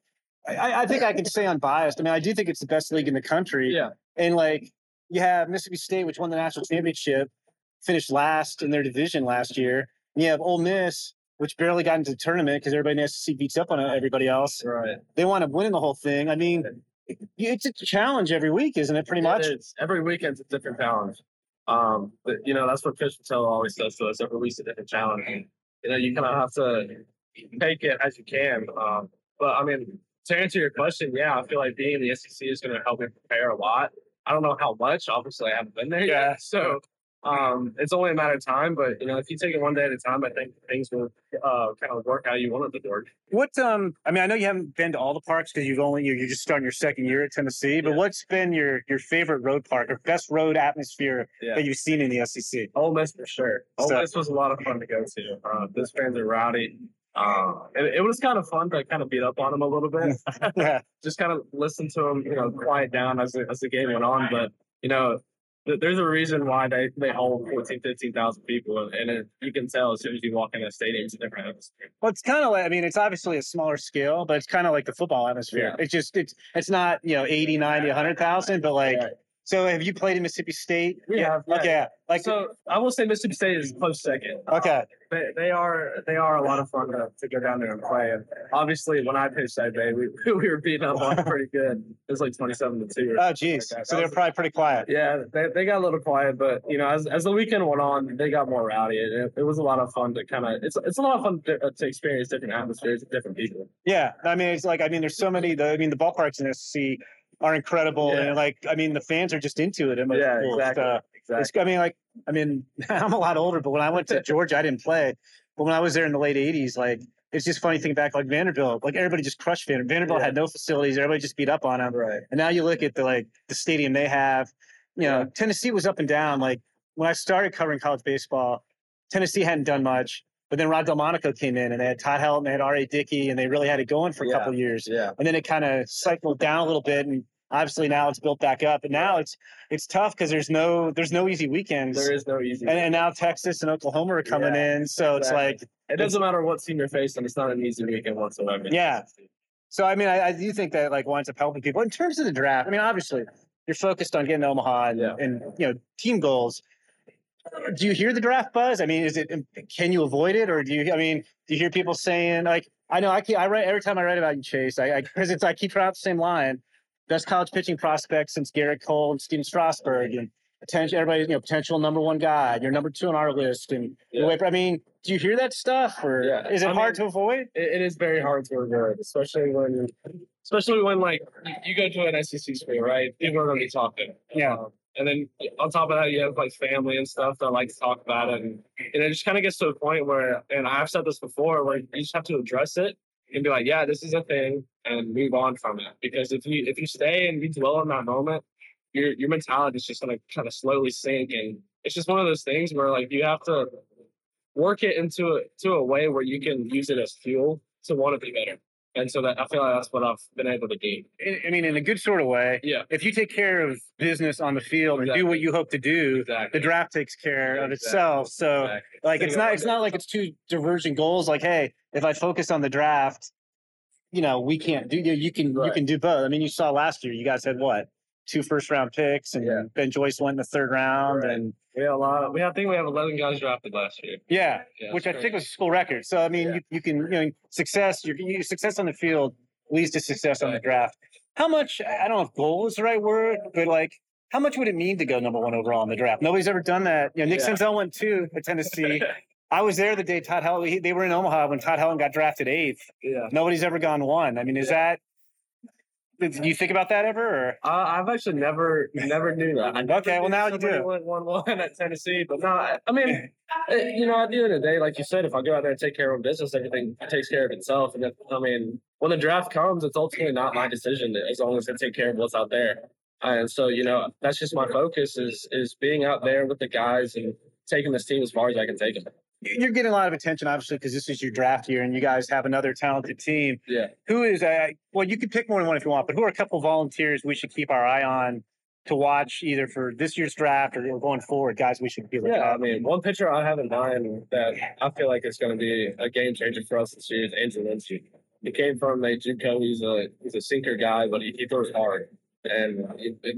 I, I think I can say unbiased. I mean, I do think it's the best league in the country. Yeah, And like you have Mississippi State, which won the national championship, finished last in their division last year. And you have Ole Miss, which barely got into the tournament because everybody in the SEC beats up on everybody else. right. They wound up winning the whole thing. I mean, it's a challenge every week, isn't it? Pretty much. It is. Every weekend's a different challenge. Um, but you know, that's what Coach Vitello always says to us. Every week's a different challenge. You know, you kind of have to take it as you can. Um, but I mean, to answer your question, yeah, I feel like being in the SEC is going to help me prepare a lot. I don't know how much. Obviously, I haven't been there Yeah. yet. So um, it's only a matter of time. But you know, if you take it one day at a time, I think things will uh, kind of work how you want it to work. What um I mean I know you haven't been to all the parks because you've only you're, you're just starting your second year at Tennessee, but Yeah. what's been your your favorite road park or best road atmosphere Yeah. that you've seen in the SEC? Ole Miss for sure. Ole So- Miss was a lot of fun to go to. Uh, those fans are rowdy. Um, and it was kind of fun to kind of beat up on them a little bit. yeah. Just kind of listen to them, you know, quiet down as the, as the game went on. But you know, there's a reason why they, they hold 14, 15,000 people, and it, you can tell as soon as you walk in a stadium, it's a different atmosphere. Well, it's kind of like I mean, it's obviously a smaller scale, but it's kind of like the football atmosphere. Yeah. It's just it's it's not you know 80, 90, 100,000, but like Right. So. Have you played in Mississippi State? We yeah. have, yeah. Okay. yeah. Like so I will say Mississippi State is close second. okay. They, they are they are a lot of fun to, to go down there and play. And obviously, when I pitched that day, we, we were beating up on pretty good. It was like 27 to 2. or Oh, geez. like. So they're probably pretty quiet. Yeah, they, they got a little quiet, but you know, as, as the weekend went on, they got more rowdy. It, it was a lot of fun to kind of it's it's a lot of fun to, uh, to experience different atmospheres different people. Yeah. I mean, it's like I mean, there's so many. The, I mean, the ballparks in SC are incredible, Yeah. and like I mean, the fans are just into it. Yeah, cool. exactly. Uh, exactly. It's, I mean, like, I mean, I'm a lot older, but when I went to Georgia, I didn't play. But when I was there in the late '80s, like, it's just funny thinking back, like Vanderbilt, like everybody just crushed Vanderbilt. Vanderbilt Yeah. had no facilities; everybody just beat up on them. Right. And now you look at the like the stadium they have. You know, Yeah. Tennessee was up and down. Like when I started covering college baseball, Tennessee hadn't done much. But then Rod Delmonico came in, and they had Todd Helton, they had R.A. Dickey, and they really had it going for a Yeah. couple of years Yeah. and then it kind of cycled down a little bit and obviously now it's built back up and now it's it's tough because there's no there's no easy weekends There is no easy. and, and now texas and oklahoma are coming Yeah, in so it's like it doesn't matter what team you're facing. It's not an easy weekend whatsoever. Yeah. so i mean I, I do think that like winds up helping people in terms of the draft i mean obviously you're focused on getting omaha and, Yeah. and you know team goals do you hear the draft buzz i mean is it can you avoid it or do you i mean do you hear people saying like i know i keep, i write every time i write about you chase i because it's i keep throwing out the same line best college pitching prospect since Gerrit Cole and Stephen Strasburg and potential everybody, you know, potential number one guy. You're number two on our list. And Yeah. I mean, do you hear that stuff or Yeah. is it I hard mean- to avoid? it, is very hard to avoid, especially when, especially when like you, go to an SEC school, right? People are going to be talking. Yeah. Um, and then on top of that, you have like family and stuff that like to talk about it, and, and it just kind of gets to a point where, and I've said this before, where you just have to address it and be like, yeah, this is a thing, and move on from it. Because if you if you stay and you dwell on that moment, your your mentality is just going to kind of slowly sink, and it's just one of those things where like you have to work it into a to a way where you can use it as fuel to want to be better. And so that I feel like that's what I've been able to do. I- mean, in a good sort of way. Yeah. If you take care of business on the field and do what you hope to do, Exactly. the draft takes care of Exactly. itself. So Exactly. like it's not it's not like it's two divergent goals. Like, hey, if I focus on the draft, you know, we can't do you you can you can do both. I mean, you saw last year, you guys had what? Two first round picks and Yeah. Ben Joyce went in the third round Right. and We have a lot. We I think we have eleven guys drafted last year. yeah, Yeah, which I think was a school record. So I mean, Yeah. you, you can you know success. Your, your success on the field leads to success on the draft. How much? I don't know if goal is the right word, but like, how much would it mean to go number one overall in the draft? Nobody's ever done that. You know, Nick Yeah. Senzel went two at Tennessee. I was there the day Todd Helton. They were in Omaha when Todd Helton got drafted eighth. yeah. Nobody's ever gone one. I mean, is that? Did you think about that ever? Or? I, I've actually never, never knew that. Okay, well, now you do. Went one one at Tennessee, but no, I, I mean, eh, you know, at the end of the day, like you said, if I go out there and take care of business, everything takes care of itself. And if, I mean, when the draft comes, it's ultimately not my decision as long as I take care of what's out there. And so, you know, that's just my focus is is being out there with the guys and taking this team as far as I can take them. You're getting a lot of attention, obviously, because this is your draft year, and you guys have another talented team. Yeah. Who is? Uh, well, you can pick more than one if you want, but who are a couple of volunteers we should keep our eye on to watch either for this year's draft or going forward? Guys, we should be looking Yeah, I mean, one pitcher I have in mind that I feel like is going to be a game changer for us this year is Andrew Lindsey. He came from a JUCO. He's a he's a sinker guy, but he, he throws hard. And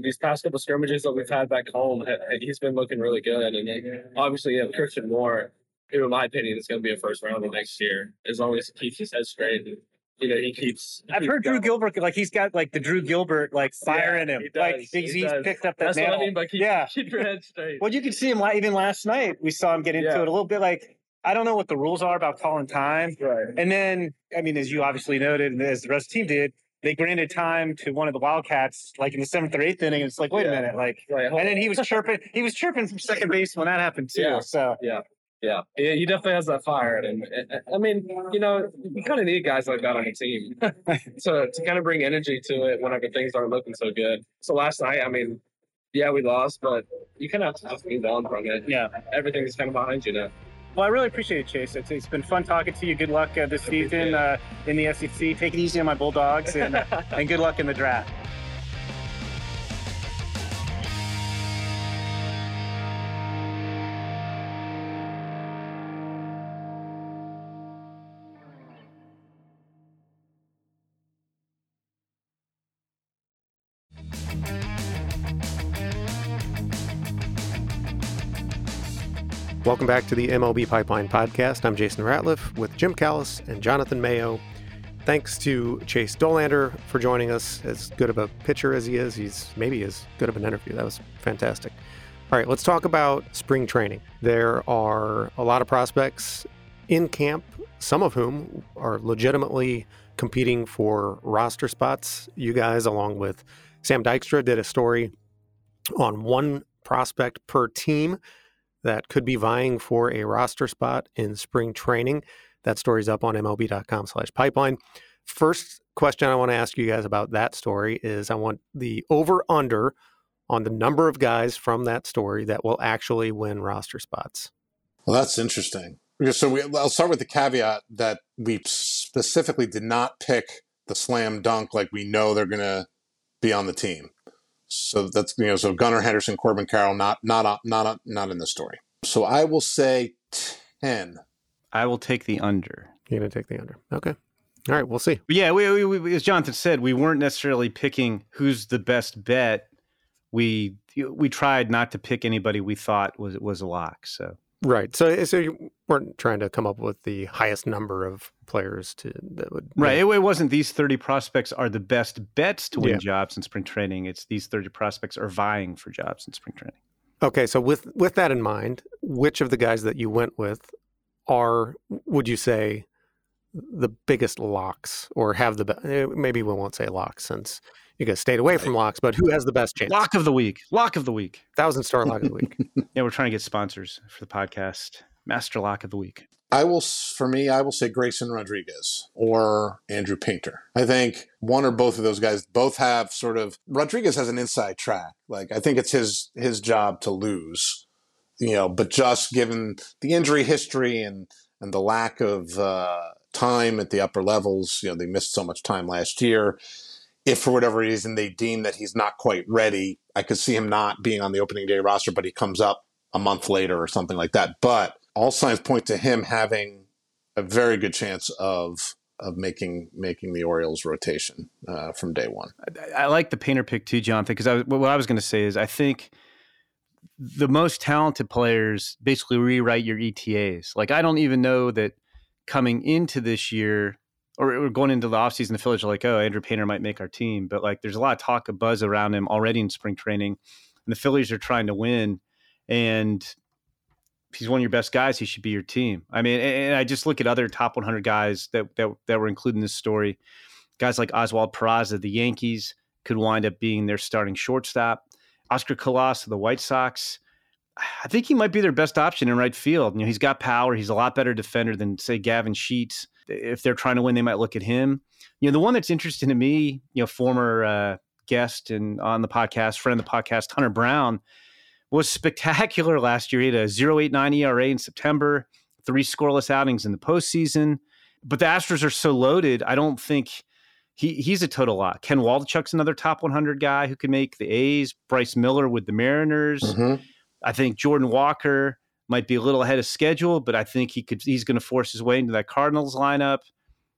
these past couple scrimmages that we've had back home, he- he's been looking really good. And obviously, you have Christian Moore, in my opinion, it's going to be a first rounder next year, as long as he keeps his head straight. And, you know, he keeps. I've heard Drew going. Gilbert like he's got like the Drew Gilbert like fire Yeah, in him. he like he's, he he's picked up that That's what I mantle. mean by keep, Yeah. keep your head straight. Well, you can see him li- even last night. We saw him get into Yeah. it a little bit. Like I don't know what the rules are about calling time. Right. And then, I mean, as you obviously noted, and as the rest of the team did, they granted time to one of the Wildcats, like in the seventh or eighth inning. And it's like, wait a minute, like, Right. and then he was chirping. He was chirping from second base when that happened too. Yeah. So Yeah, yeah, he definitely has that fire in him. I- I mean, you know, you kind of need guys like that on the team to to kind of bring energy to it whenever things aren't looking so good. So last night, I mean, yeah, we lost, but you kind of have to move on from it. yeah. Everything's kind of behind you now. Well, I really appreciate it, Chase. It's, it's been fun talking to you. Good luck uh, this season uh, in the SEC. Take it easy on my Bulldogs, and, and good luck in the draft. Welcome back to the MLB Pipeline Podcast. I'm Jason Ratliff with Jim Callis and Jonathan Mayo. Thanks to Chase Dollander for joining us. As good of a pitcher as he is, he's maybe as good of an interview. That was fantastic. All right, let's talk about spring training. There are a lot of prospects in camp, some of whom are legitimately competing for roster spots. You guys, along with Sam Dykstra, did a story on one prospect per team that could be vying for a roster spot in spring training. That story's up on MLB.com slash pipeline. First question I want to ask you guys about that story is I want the over under on the number of guys from that story that will actually win roster spots. Well, that's interesting. So we, I'll start with the caveat that we specifically did not pick the slam dunk like we know they're going to be on the team. So that's you know so Gunnar Henderson, Corbin Carroll, not not not not in the story. So I will say ten. I will take the under. You're gonna take the under. Okay. All right, we'll see. But yeah, we, we, we, as Jonathan said, we weren't necessarily picking who's the best bet. We we tried not to pick anybody we thought was was a lock. So right. So so you weren't trying to come up with the highest number of players to that would right. It, it, wasn't these thirty prospects are the best bets to win yeah. jobs in spring training. It's these thirty prospects are vying for jobs in spring training. Okay, so with with that in mind, which of the guys that you went with are would you say the biggest locks or have the eh, maybe we won't say locks since you guys stayed away from locks, but who has the best chance? Lock of the week. Lock of the week. Thousand star lock of the week. yeah, we're trying to get sponsors for the podcast. Master lock of the week. I will, for me, I will say Grayson Rodriguez or Andrew Painter. I think one or both of those guys both have sort of Rodriguez has an inside track. Like I think it's his his job to lose, you know. But just given the injury history and and the lack of uh, time at the upper levels, you know, they missed so much time last year. If for whatever reason they deem that he's not quite ready, I could see him not being on the opening day roster, but he comes up a month later or something like that. But all signs point to him having a very good chance of of making making the Orioles rotation uh, from day one. I, I, like the painter pick too, Jonathan, because I, what I was going to say is I think the most talented players basically rewrite your ETAs. Like I don't even know that coming into this year or, going into the offseason, the Phillies are like, oh, Andrew Painter might make our team. But like there's a lot of talk of buzz around him already in spring training. And the Phillies are trying to win. And he's one of your best guys, he should be your team. I mean, and I just look at other top 100 guys that that, that were included in this story. Guys like Oswald Peraza, the Yankees, could wind up being their starting shortstop. Oscar Colas of the White Sox. I think he might be their best option in right field. You know, he's got power. He's a lot better defender than say Gavin Sheets. If they're trying to win, they might look at him. You know, the one that's interesting to me, you know, former uh, guest and on the podcast, friend of the podcast, Hunter Brown was spectacular last year. He had a 0.89 ERA in September, three scoreless outings in the postseason. But the Astros are so loaded, I don't think he he's a total lot. Ken Waldichuk's another top 100 guy who can make the A's. Bryce Miller with the Mariners. Mm-hmm. I think Jordan Walker might be a little ahead of schedule, but I think he could. He's going to force his way into that Cardinals lineup.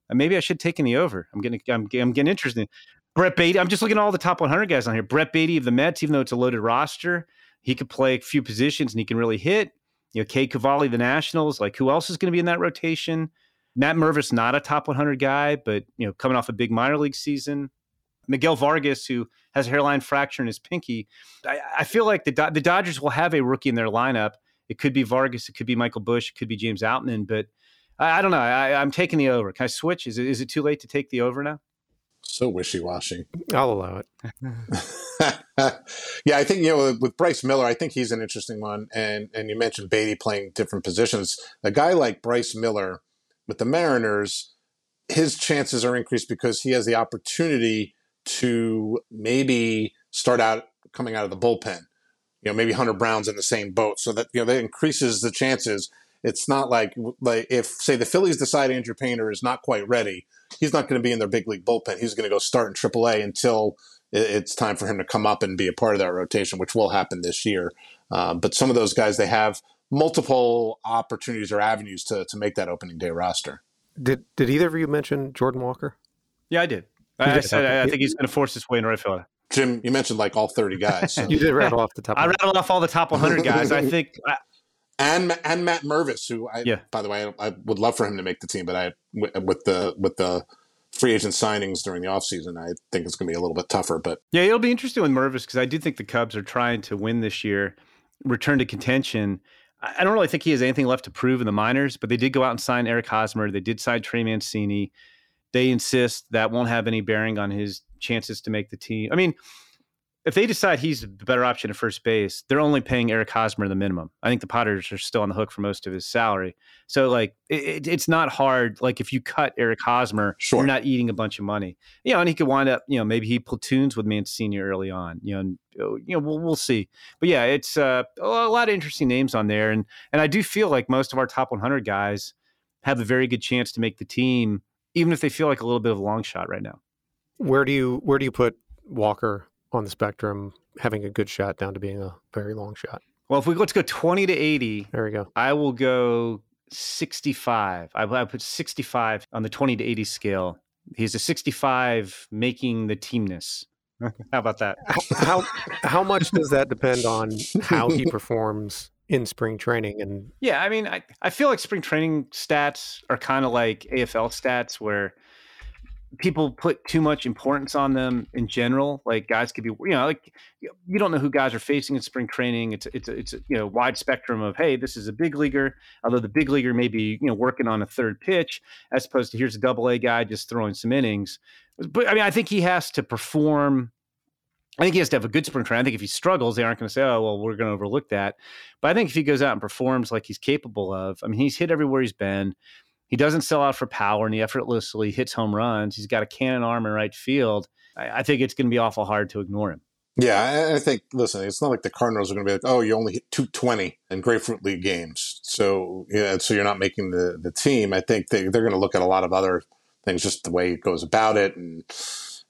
And maybe I should take the over. I'm getting I'm, I'm getting interested. Brett Baty. I'm just looking at all the top 100 guys on here. Brett Baty of the Mets, even though it's a loaded roster, he could play a few positions and he can really hit. You know, Cade Cavalli, the Nationals, like who else is going to be in that rotation? Matt Mervis, not a top 100 guy, but you know, coming off a big minor league season. Miguel Vargas, who has a hairline fracture in his pinky. I, I feel like the the Dodgers will have a rookie in their lineup. It could be Vargas, it could be Michael Busch. it could be James Outman, but I, I don't know. I, am taking the over. Can I switch? Is it is it too late to take the over now? So wishy washy. I'll allow it. yeah, I think you know with Bryce Miller, I think he's an interesting one. And and you mentioned Baty playing different positions. A guy like Bryce Miller with the Mariners, his chances are increased because he has the opportunity to maybe start out coming out of the bullpen. You know, maybe Hunter Brown's in the same boat, so that you know that increases the chances. It's not like like if say the Phillies decide Andrew Painter is not quite ready, he's not going to be in their big league bullpen. He's going to go start in AAA until it's time for him to come up and be a part of that rotation, which will happen this year. Uh, but some of those guys, they have multiple opportunities or avenues to to make that opening day roster. Did Did either of you mention Jordan Walker? Yeah, I did. I, I said I, I think he's going to force his way in right field. Jim, you mentioned like all 30 guys. So. You did rattle off the top. I rattled off all the top 100 guys. I think I, and and Matt Mervis, who I Yeah. by the way, I, I would love for him to make the team, but I with with the with the free agent signings during the offseason, I think it's going to be a little bit tougher. But Yeah, it'll be interesting with Mervis because I do think the Cubs are trying to win this year, return to contention. I I don't really think he has anything left to prove in the minors, but they did go out and sign Eric Hosmer. They did sign Trey Mancini. They insist that won't have any bearing on his chances to make the team. I mean, if they decide he's the better option at first base, they're only paying Eric Hosmer the minimum. I think the Padres are still on the hook for most of his salary. So, like, it, it- it's not hard. Like, if you cut Eric Hosmer, Sure. you're not eating a bunch of money. You know, and he could wind up, you know, maybe he platoons with Mancini early on. You know, and, uh, you know, we'll, we'll see. But yeah, it's uh, a lot of interesting names on there, and and I do feel like most of our top 100 guys have a very good chance to make the team, even if they feel like a little bit of a long shot right now. Where do you where do you put Walker on the spectrum, having a good shot down to being a very long shot? Well, if we let's go 20 to 80, There we go. I will go 65. I, I put 65 on the 20 to 80 scale. He's a 65 making the teamness. How about that? How how much does that depend on how he performs in spring training? And Yeah, I mean, I, I feel like spring training stats are kind of like AFL stats where people put too much importance on them in general. Like guys could be, you know, like you don't know who guys are facing in spring training. It's it's it's you know wide spectrum of hey, this is a big leaguer, although the big leaguer may be you know working on a third pitch as opposed to here's a double A guy just throwing some innings. But I mean, I think he has to perform. I think he has to have a good spring training. I think if he struggles, they aren't going to say, "Oh, well, we're going to overlook that." But I think if he goes out and performs like he's capable of, I mean, he's hit everywhere he's been. He doesn't sell out for power and he effortlessly hits home runs. He's got a cannon arm in right field. I, I think it's going to be awful hard to ignore him. yeah, I, think listen, it's not like the Cardinals are going to be like, oh, you only hit 220 in Grapefruit League games, so yeah, so you're not making the the team. I think they they're going to look at a lot of other things, just the way he goes about it and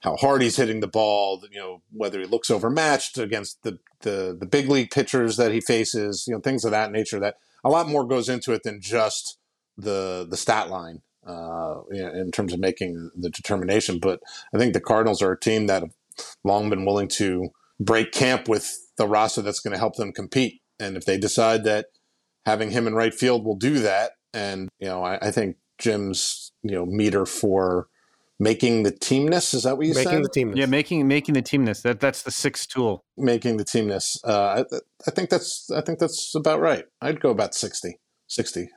how hard he's hitting the ball. You know, whether he looks overmatched against the the the big league pitchers that he faces. You know, things of that nature. That a lot more goes into it than just the the stat line uh, in terms of making the determination. But I think the Cardinals are a team that have long been willing to break camp with the roster that's going to help them compete. And if they decide that having him in right field will do that, and you know, I, I think Jim's you know meter for making the teamness is that what you making said? the team. Yeah, making making the teamness. That that's the sixth tool. making the teamness. Uh, I, I think that's I think that's about right. I'd go about 60. 60.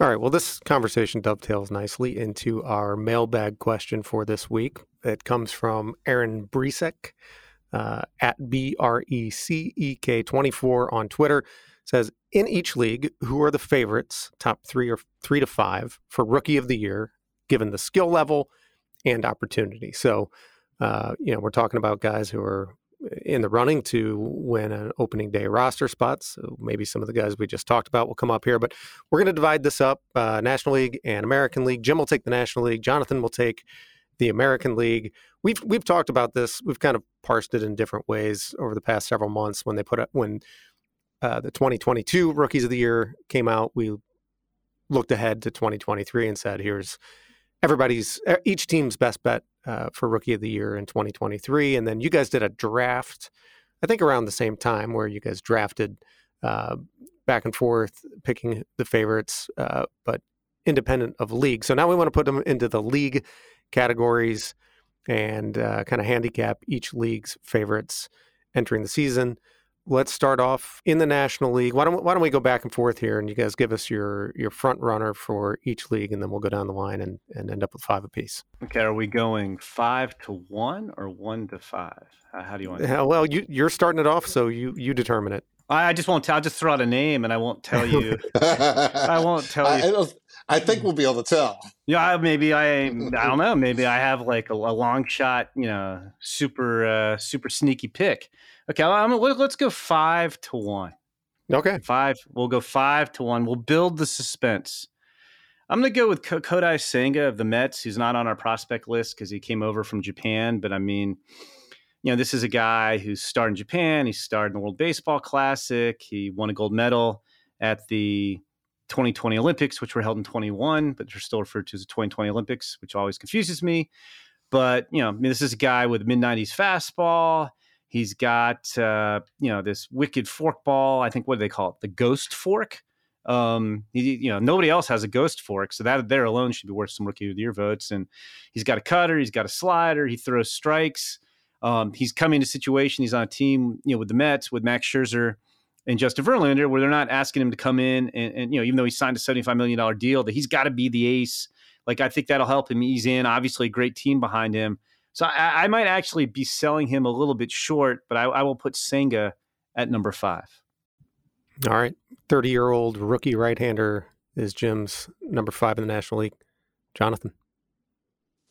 All right. Well, this conversation dovetails nicely into our mailbag question for this week. It comes from Aaron Brecek uh, at B R E C E K 24 on Twitter. Says, in each league, who are the favorites, top three or three to five, for rookie of the year, given the skill level and opportunity? So, uh, you know, we're talking about guys who are in the running to win an opening day roster spot. So maybe some of the guys we just talked about will come up here, but we're going to divide this up uh, National League and American League. Jim will take the National League. Jonathan will take the American League. We've we've talked about this. We've kind of parsed it in different ways over the past several months. When they put up when uh, the 2022 Rookies of the Year came out, we looked ahead to 2023 and said, "Here's everybody's each team's best bet uh, for Rookie of the Year in 2023." And then you guys did a draft, I think around the same time, where you guys drafted uh, back and forth, picking the favorites, uh, but independent of league. So now we want to put them into the league categories and uh, kind of handicap each league's favorites entering the season. Let's start off in the National League. Why don't why don't we go back and forth here, and you guys give us your your front runner for each league, and then we'll go down the line and, and end up with five apiece. Okay, are we going five to one or one to five? How, how do you want? to Yeah, well, you you're starting it off, so you you determine it. I, I just won't tell. I'll just throw out a name, and I won't tell you. I won't tell you. I don't- I think we'll be able to tell. Yeah, maybe I. I don't know. Maybe I have like a, a long shot. You know, super uh, super sneaky pick. Okay, I'm, let- let's go five to one. Okay. Five. We'll go five to one. We'll build the suspense. I'm going to go with Kodai Senga of the Mets, who's not on our prospect list because he came over from Japan. But I mean, you know, this is a guy who's starred in Japan. He starred in the World Baseball Classic. He won a gold medal at the 2020 Olympics, which were held in 21, but they're still referred to as the 2020 Olympics, which always confuses me. But, you know, I mean, this is a guy with mid 90s fastball. He's got uh, you know this wicked fork ball. I think what do they call it? The ghost fork. Um, he, you know, nobody else has a ghost fork, so that there alone should be worth some rookie of the year votes. And he's got a cutter, he's got a slider, he throws strikes. Um, he's coming to situation. He's on a team, you know, with the Mets with Max Scherzer and Justin Verlander, where they're not asking him to come in and, and you know, even though he signed a seventy-five million dollar deal, that he's got to be the ace. Like I think that'll help him ease in. Obviously, a great team behind him. So I, I might actually be selling him a little bit short, but I, I will put Senga at number five. All right. 30 year old rookie right hander is Jim's number five in the National League. Jonathan.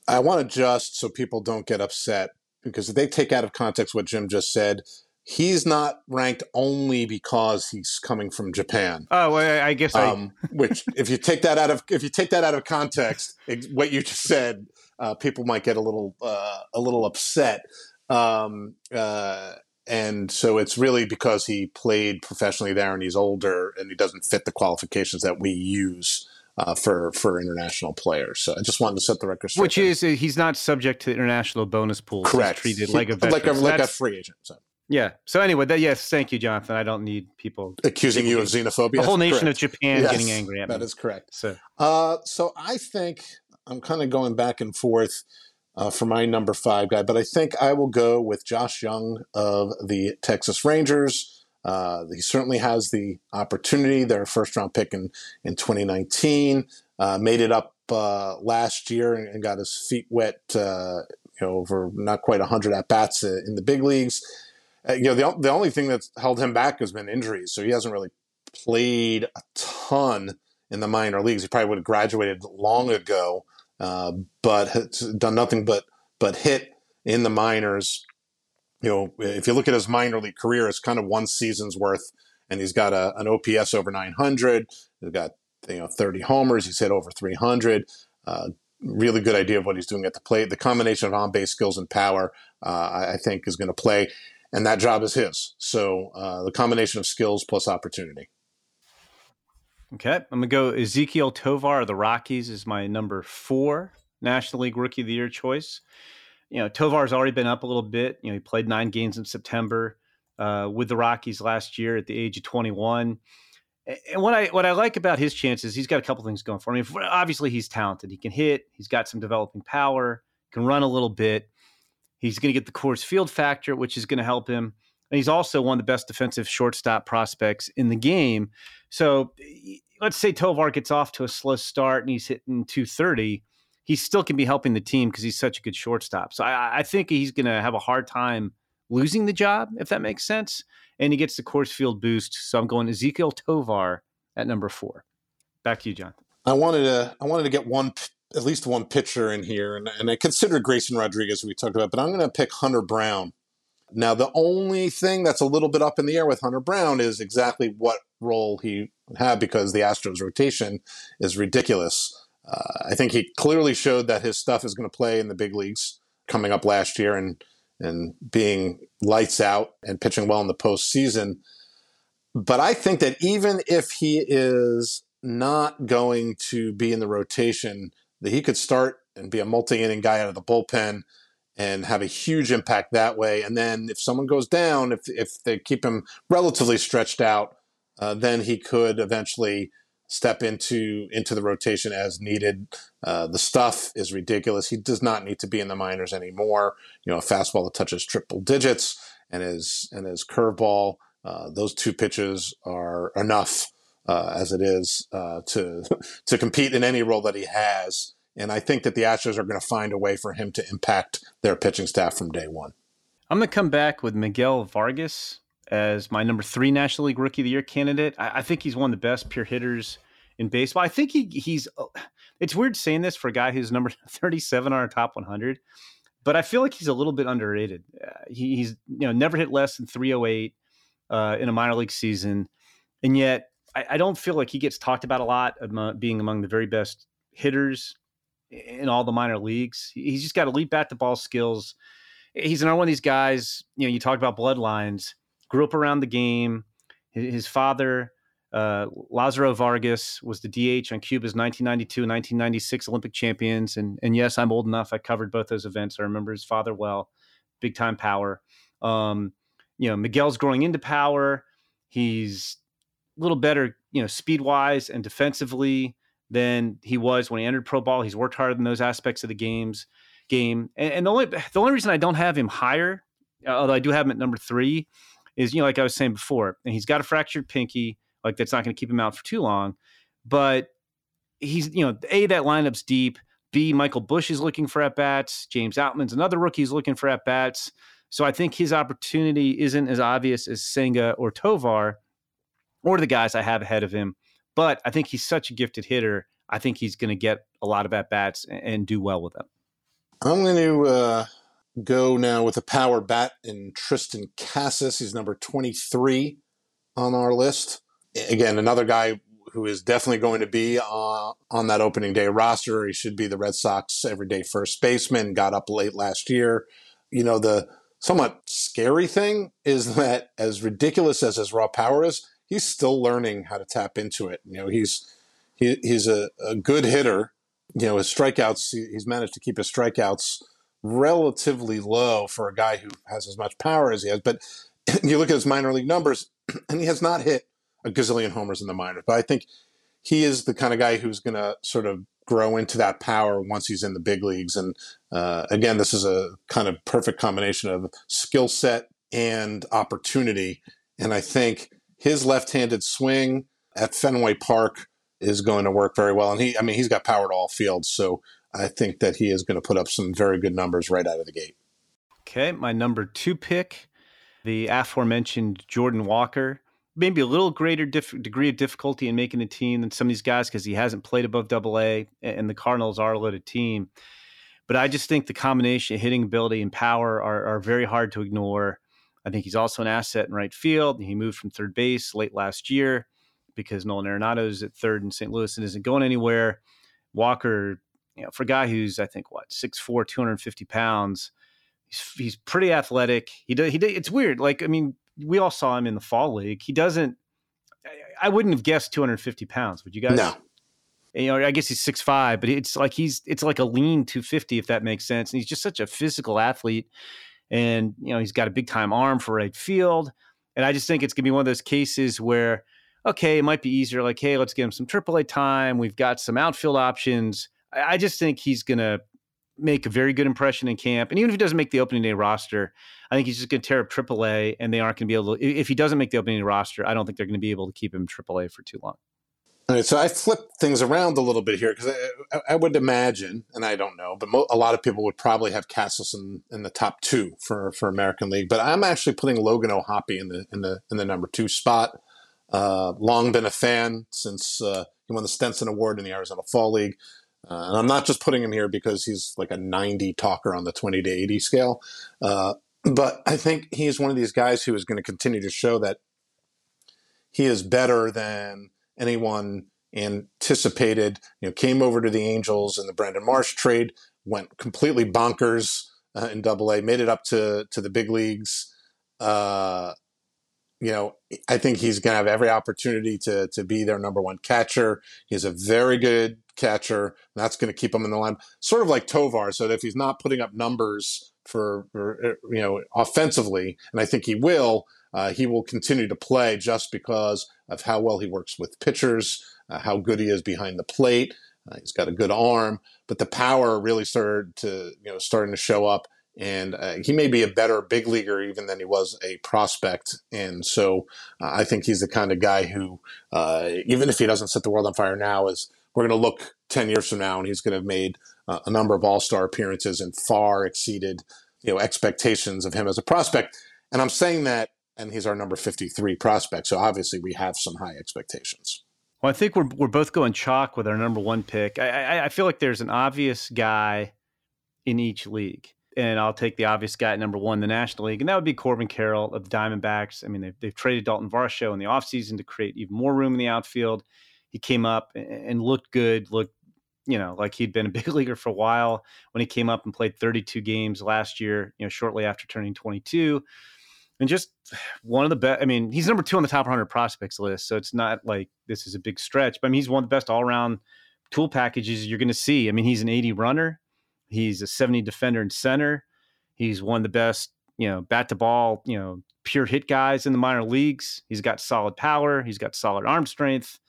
I want to just so people don't get upset because if they take out of context what Jim just said, he's not ranked only because he's coming from Japan. Oh, well, I guess um, I... which if you take that out of if you take that out of context, what you just said, uh, people might get a little uh, a little upset. Um, uh, and so it's really because he played professionally there and he's older and he doesn't fit the qualifications that we use uh, for for international players. So I just wanted to set the record straight. Which there. is uh, he's not subject to international bonus pools. Correct. He's treated like a veteran. like a, like a free agent. So. Yeah. So anyway, that, yes, thank you, Jonathan. I don't need people accusing you of xenophobia. The whole nation correct. of Japan yes, getting angry at me. That is correct. So, uh, so I think I'm kind of going back and forth uh, for my number five guy, but I think I will go with Josh Jung of the Texas Rangers. Uh, he certainly has the opportunity. Their first round pick in, in 2019 uh, made it up uh, last year and, got his feet wet, uh, you know, over not quite 100 at bats uh, in the big leagues. you know, the, the only thing that's held him back has been injuries. So he hasn't really played a ton in the minor leagues. He probably would have graduated long ago uh, but has done nothing but but hit in the minors. You know, if you look at his minor league career, it's kind of one season's worth, and he's got a, an OPS over 900. He's got you know 30 homers. He's hit over 300. Uh, really good idea of what he's doing at the plate. The combination of on-base skills and power, uh, I think, is going to play, and that job is his. So uh, the combination of skills plus opportunity. Okay, I'm gonna go Ezequiel Tovar of the Rockies is my number four National League Rookie of the Year choice. You know, Tovar's already been up a little bit. You know, he played nine games in September uh, with the Rockies last year at the age of 21. And what I what I like about his chances, he's got a couple things going for him. Obviously, he's talented. He can hit. He's got some developing power. Can run a little bit. He's going to get the Coors Field factor, which is going to help him. And he's also one of the best defensive shortstop prospects in the game. So let's say Tovar gets off to a slow start and he's hitting 230. He still can be helping the team because he's such a good shortstop. So I, I think he's going to have a hard time losing the job, if that makes sense. And he gets the Coors Field boost. So I'm going Ezequiel Tovar at number four. Back to you, John. I wanted to I wanted to get one at least one pitcher in here, and, and I considered Grayson Rodriguez we talked about, but I'm going to pick Hunter Brown now, the only thing that's a little bit up in the air with Hunter Brown is exactly what role he would have because the Astros rotation is ridiculous. Uh, I think he clearly showed that his stuff is going to play in the big leagues coming up last year and and being lights out and pitching well in the postseason. But I think that even if he is not going to be in the rotation, that he could start and be a multi-inning guy out of the bullpen and have a huge impact that way. And then if someone goes down, if if they keep him relatively stretched out, uh, then he could eventually step into into the rotation as needed. Uh, the stuff is ridiculous. He does not need to be in the minors anymore. You know, a fastball that touches triple digits and his and his curveball. Uh, those two pitches are enough uh, as it is uh, to to compete in any role that he has. And I think that the Astros are going to find a way for him to impact their pitching staff from day one. I'm going to come back with Miguel Vargas as my number three National League Rookie of the Year candidate. I, I think he's one of the best pure hitters in baseball. I think he he's. It's weird saying this for a guy who's number 37 on our top 100, but I feel like he's a little bit underrated. Uh, he, he's you know never hit less than 308 uh, in a minor league season, and yet I, I, don't feel like he gets talked about a lot, among, being among the very best hitters in all the minor leagues. He's just got elite bat to ball skills. He's another one of these guys. You know, you talked about bloodlines. Grew up around the game. His father, uh, Lazaro Vargas, was the DH on Cuba's 1992 and 1996 Olympic champions. And and yes, I'm old enough. I covered both those events. I remember his father well. Big time power. Um, you know, Miguel's growing into power. He's a little better, you know, speed wise and defensively than he was when he entered pro ball. He's worked harder in those aspects of the games game. And, and the only the only reason I don't have him higher, although I do have him at number three, is you know, like I was saying before, and he's got a fractured pinky. Like that's not going to keep him out for too long. But he's, you know, A, that lineup's deep. B, Michael Busch is looking for at bats. James Outman's another rookie looking for at bats. So I think his opportunity isn't as obvious as Senga or Tovar or the guys I have ahead of him. But I think he's such a gifted hitter. I think he's going to get a lot of at bats and, and, do well with them. I'm going to uh, go now with a power bat in Triston Casas. He's number 23 on our list. Again, another guy who is definitely going to be uh, on that opening day roster. He should be the Red Sox everyday first baseman. Got up late last year. You know, the somewhat scary thing is that as ridiculous as his raw power is, he's still learning how to tap into it. You know, he's he, he's a, a good hitter. You know, his strikeouts, he's managed to keep his strikeouts relatively low for a guy who has as much power as he has. But you look at his minor league numbers, and he has not hit a gazillion homers in the minors. But I think he is the kind of guy who's going to sort of grow into that power once he's in the big leagues. And uh, again, this is a kind of perfect combination of skill set and opportunity. And I think his left-handed swing at Fenway Park is going to work very well. And he, I mean, he's got power to all fields. So I think that he is going to put up some very good numbers right out of the gate. Okay, my number two pick, the aforementioned Jordan Walker. Maybe a little greater degree of difficulty in making the team than some of these guys because he hasn't played above Double A, and the Cardinals are a loaded team. But I just think the combination of hitting ability and power are, are very hard to ignore. I think he's also an asset in right field. He moved from third base late last year because Nolan Arenado is at third in St. Louis and isn't going anywhere. Walker you know, for a guy who's I think what 6'4", 250 pounds, he's he's pretty athletic. He does he did, it's weird. Like I mean, we all saw him in the fall league. He doesn't. I wouldn't have guessed 250 pounds. Would you guys? No. You know, I guess he's six five, but it's like he's it's like a lean 250 if that makes sense. And he's just such a physical athlete, and you know he's got a big time arm for right field. And I just think it's gonna be one of those cases where, okay, it might be easier. Like, hey, let's give him some AAA time. We've got some outfield options I just think he's going to make a very good impression in camp. And even if he doesn't make the opening day roster, I think he's just going to tear up AAA, and they aren't going to be able to. If he doesn't make the opening day roster, I don't think they're going to be able to keep him AAA for too long. All right, so I flipped things around a little bit here because I, I, would imagine, and I don't know, but mo- a lot of people would probably have Casas in, in the top two for, for American League. But I'm actually putting Logan O'Hoppe in the in the in the number two spot. Uh, long been a fan since uh, he won the Stenson Award in the Arizona Fall League. Uh, and I'm not just putting him here because he's like a 90 talker on the 20 to 80 scale. Uh, but I think he's one of these guys who is going to continue to show that he is better than anyone anticipated. You know, came over to the Angels in the Brandon Marsh trade, went completely bonkers uh, in Double A, made it up to to the big leagues. Uh, you know, I think he's going to have every opportunity to to be their number one catcher. He's a very good catcher. that's going to keep him in the line, sort of like Tovar. So that if he's not putting up numbers for, for uh, you know offensively, and I think he will, uh, he will continue to play just because of how well he works with pitchers, uh, how good he is behind the plate. Uh, he's got a good arm, but the power really started to you know starting to show up and uh, he may be a better big leaguer even than he was a prospect. And so uh, I think he's the kind of guy who, uh, even if he doesn't set the world on fire now, is we're going to look 10 years from now and he's going to have made a number of all-star appearances and far exceeded you know expectations of him as a prospect and i'm saying that and he's our number 53 prospect so obviously we have some high expectations well i think we're, we're both going chalk with our number one pick I, I, I feel like there's an obvious guy in each league and I'll take the obvious guy at number one the National League, and that would be Corbin Carroll of the Diamondbacks. I mean, they've, they've traded Dalton Varsho in the offseason to create even more room in the outfield he came up and looked good, looked you know like he'd been a big leaguer for a while when he came up and played 32 games last year, you know, shortly after turning 22. And just one of the best. I mean, he's number two on the top 100 prospects list, so it's not like this is a big stretch. But I mean, he's one of the best all-around tool packages you're going to see. I mean, he's an 80 runner, he's a 70 defender and center. He's one of the best you know, bat to ball, you know, pure hit guys in the minor leagues. He's got solid power. He's got solid arm strength.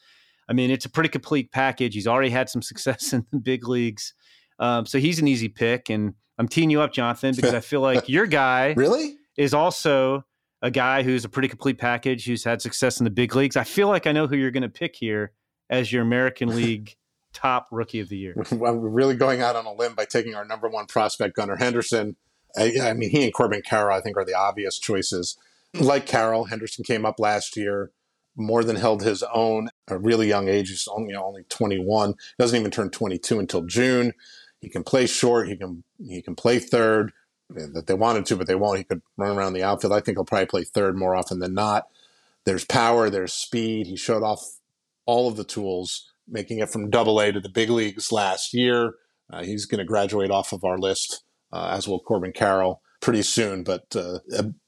I mean, it's a pretty complete package. He's already had some success in the big leagues. Um, so he's an easy pick. And I'm teeing you up, Jonathan, because I feel like your guy Really? Is also a guy who's a pretty complete package, who's had success in the big leagues. I feel like I know who you're going to pick here as your American League top rookie of the year. I'm really going out on a limb by taking our number one prospect, Gunnar Henderson. I, I mean, he and Corbin Carroll, I think, are the obvious choices. Like Carroll, Henderson came up last year, more than held his own. A really young age, he's only you know, only 21. Doesn't even turn 22 until June. He can play short. He can he can play third. That they wanted to, but they won't. He could run around the outfield. I think he'll probably play third more often than not. There's power. There's speed. He showed off all of the tools, making it from Double A to the big leagues last year. Uh, he's going to graduate off of our list, uh, as will Corbin Carroll pretty soon. But uh,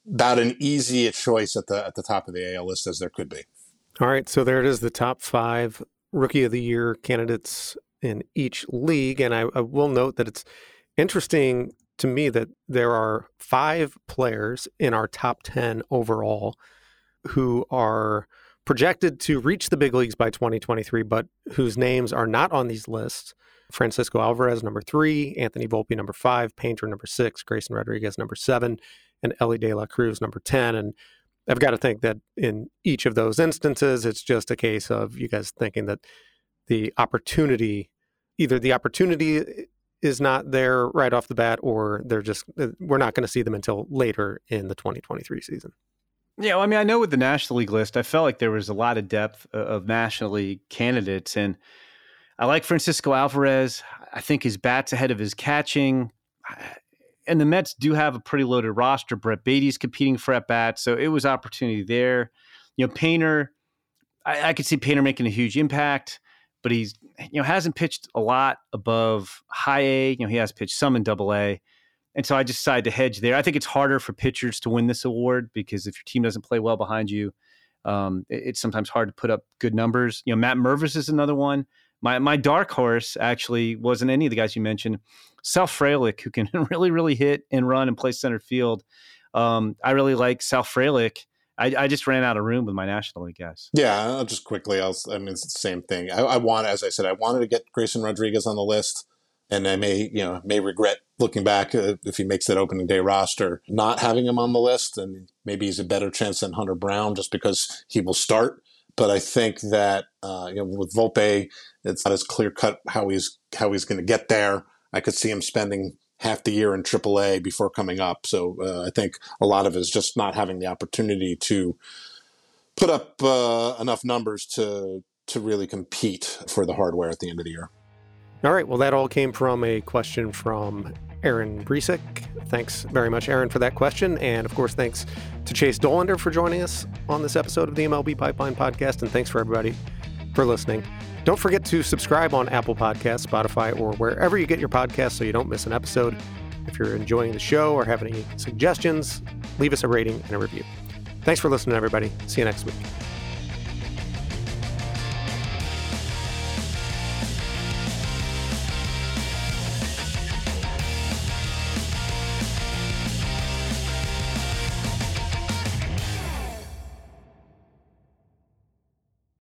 about an easy choice at the at the top of the AL list as there could be. All right, so there it is, the top five rookie of the year candidates in each league, and I, I will note that it's interesting to me that there are five players in our top ten overall who are projected to reach the big leagues by 2023, but whose names are not on these lists. Francisco Alvarez, number three, Anthony Volpe, number five, Painter, number six, Grayson Rodriguez, number seven, and Elly De La Cruz, number 10. And I've got to think that in each of those instances, it's just a case of you guys thinking that the opportunity, either the opportunity is not there right off the bat, or they're just, uh, we're not going to see them until later in the 2023 season. Yeah, well, I mean, I know with the National League list, I felt like there was a lot of depth uh, of National League candidates. And I like Francisco Alvarez. I think his bat's ahead of his catching. Uh, and the Mets do have a pretty loaded roster. Brett Baty's competing for at bats, so it was opportunity there. You know, Painter, I, I could see Painter making a huge impact, but he's you know hasn't pitched a lot above high A. You know, he has pitched some in Double A, and so I just decided to hedge there. I think it's harder for pitchers to win this award because if your team doesn't play well behind you, um, it, it's sometimes hard to put up good numbers. You know, Matt Mervis is another one. My my dark horse actually wasn't any of the guys you mentioned. Sal Frelick, who can really really hit and run and play center field. Um, I really like Sal Frelick. I, I, just ran out of room with my National League guys. Yeah, I'll just quickly. I'll, I mean, it's the same thing. I, I want, as I said, I wanted to get Grayson Rodriguez on the list, and I may, you know, may regret looking back uh, if he makes that opening day roster, not having him on the list, and maybe he's a better chance than Hunter Brown just because he will start. But I think that uh, you know, with Volpe, it's not as clear cut how he's how he's going to get there. I could see him spending half the year in AAA before coming up. So uh, I think a lot of it is just not having the opportunity to put up uh, enough numbers to to really compete for the hardware at the end of the year. All right. Well, that all came from a question from Aaron Brecek. Thanks very much, Aaron, for that question. And of course, thanks to Chase Dollander for joining us on this episode of the MLB Pipeline Podcast. And thanks for everybody for listening. Don't forget to subscribe on Apple Podcasts, Spotify, or wherever you get your podcasts so you don't miss an episode. If you're enjoying the show or have any suggestions, leave us a rating and a review. Thanks for listening, everybody. See you next week.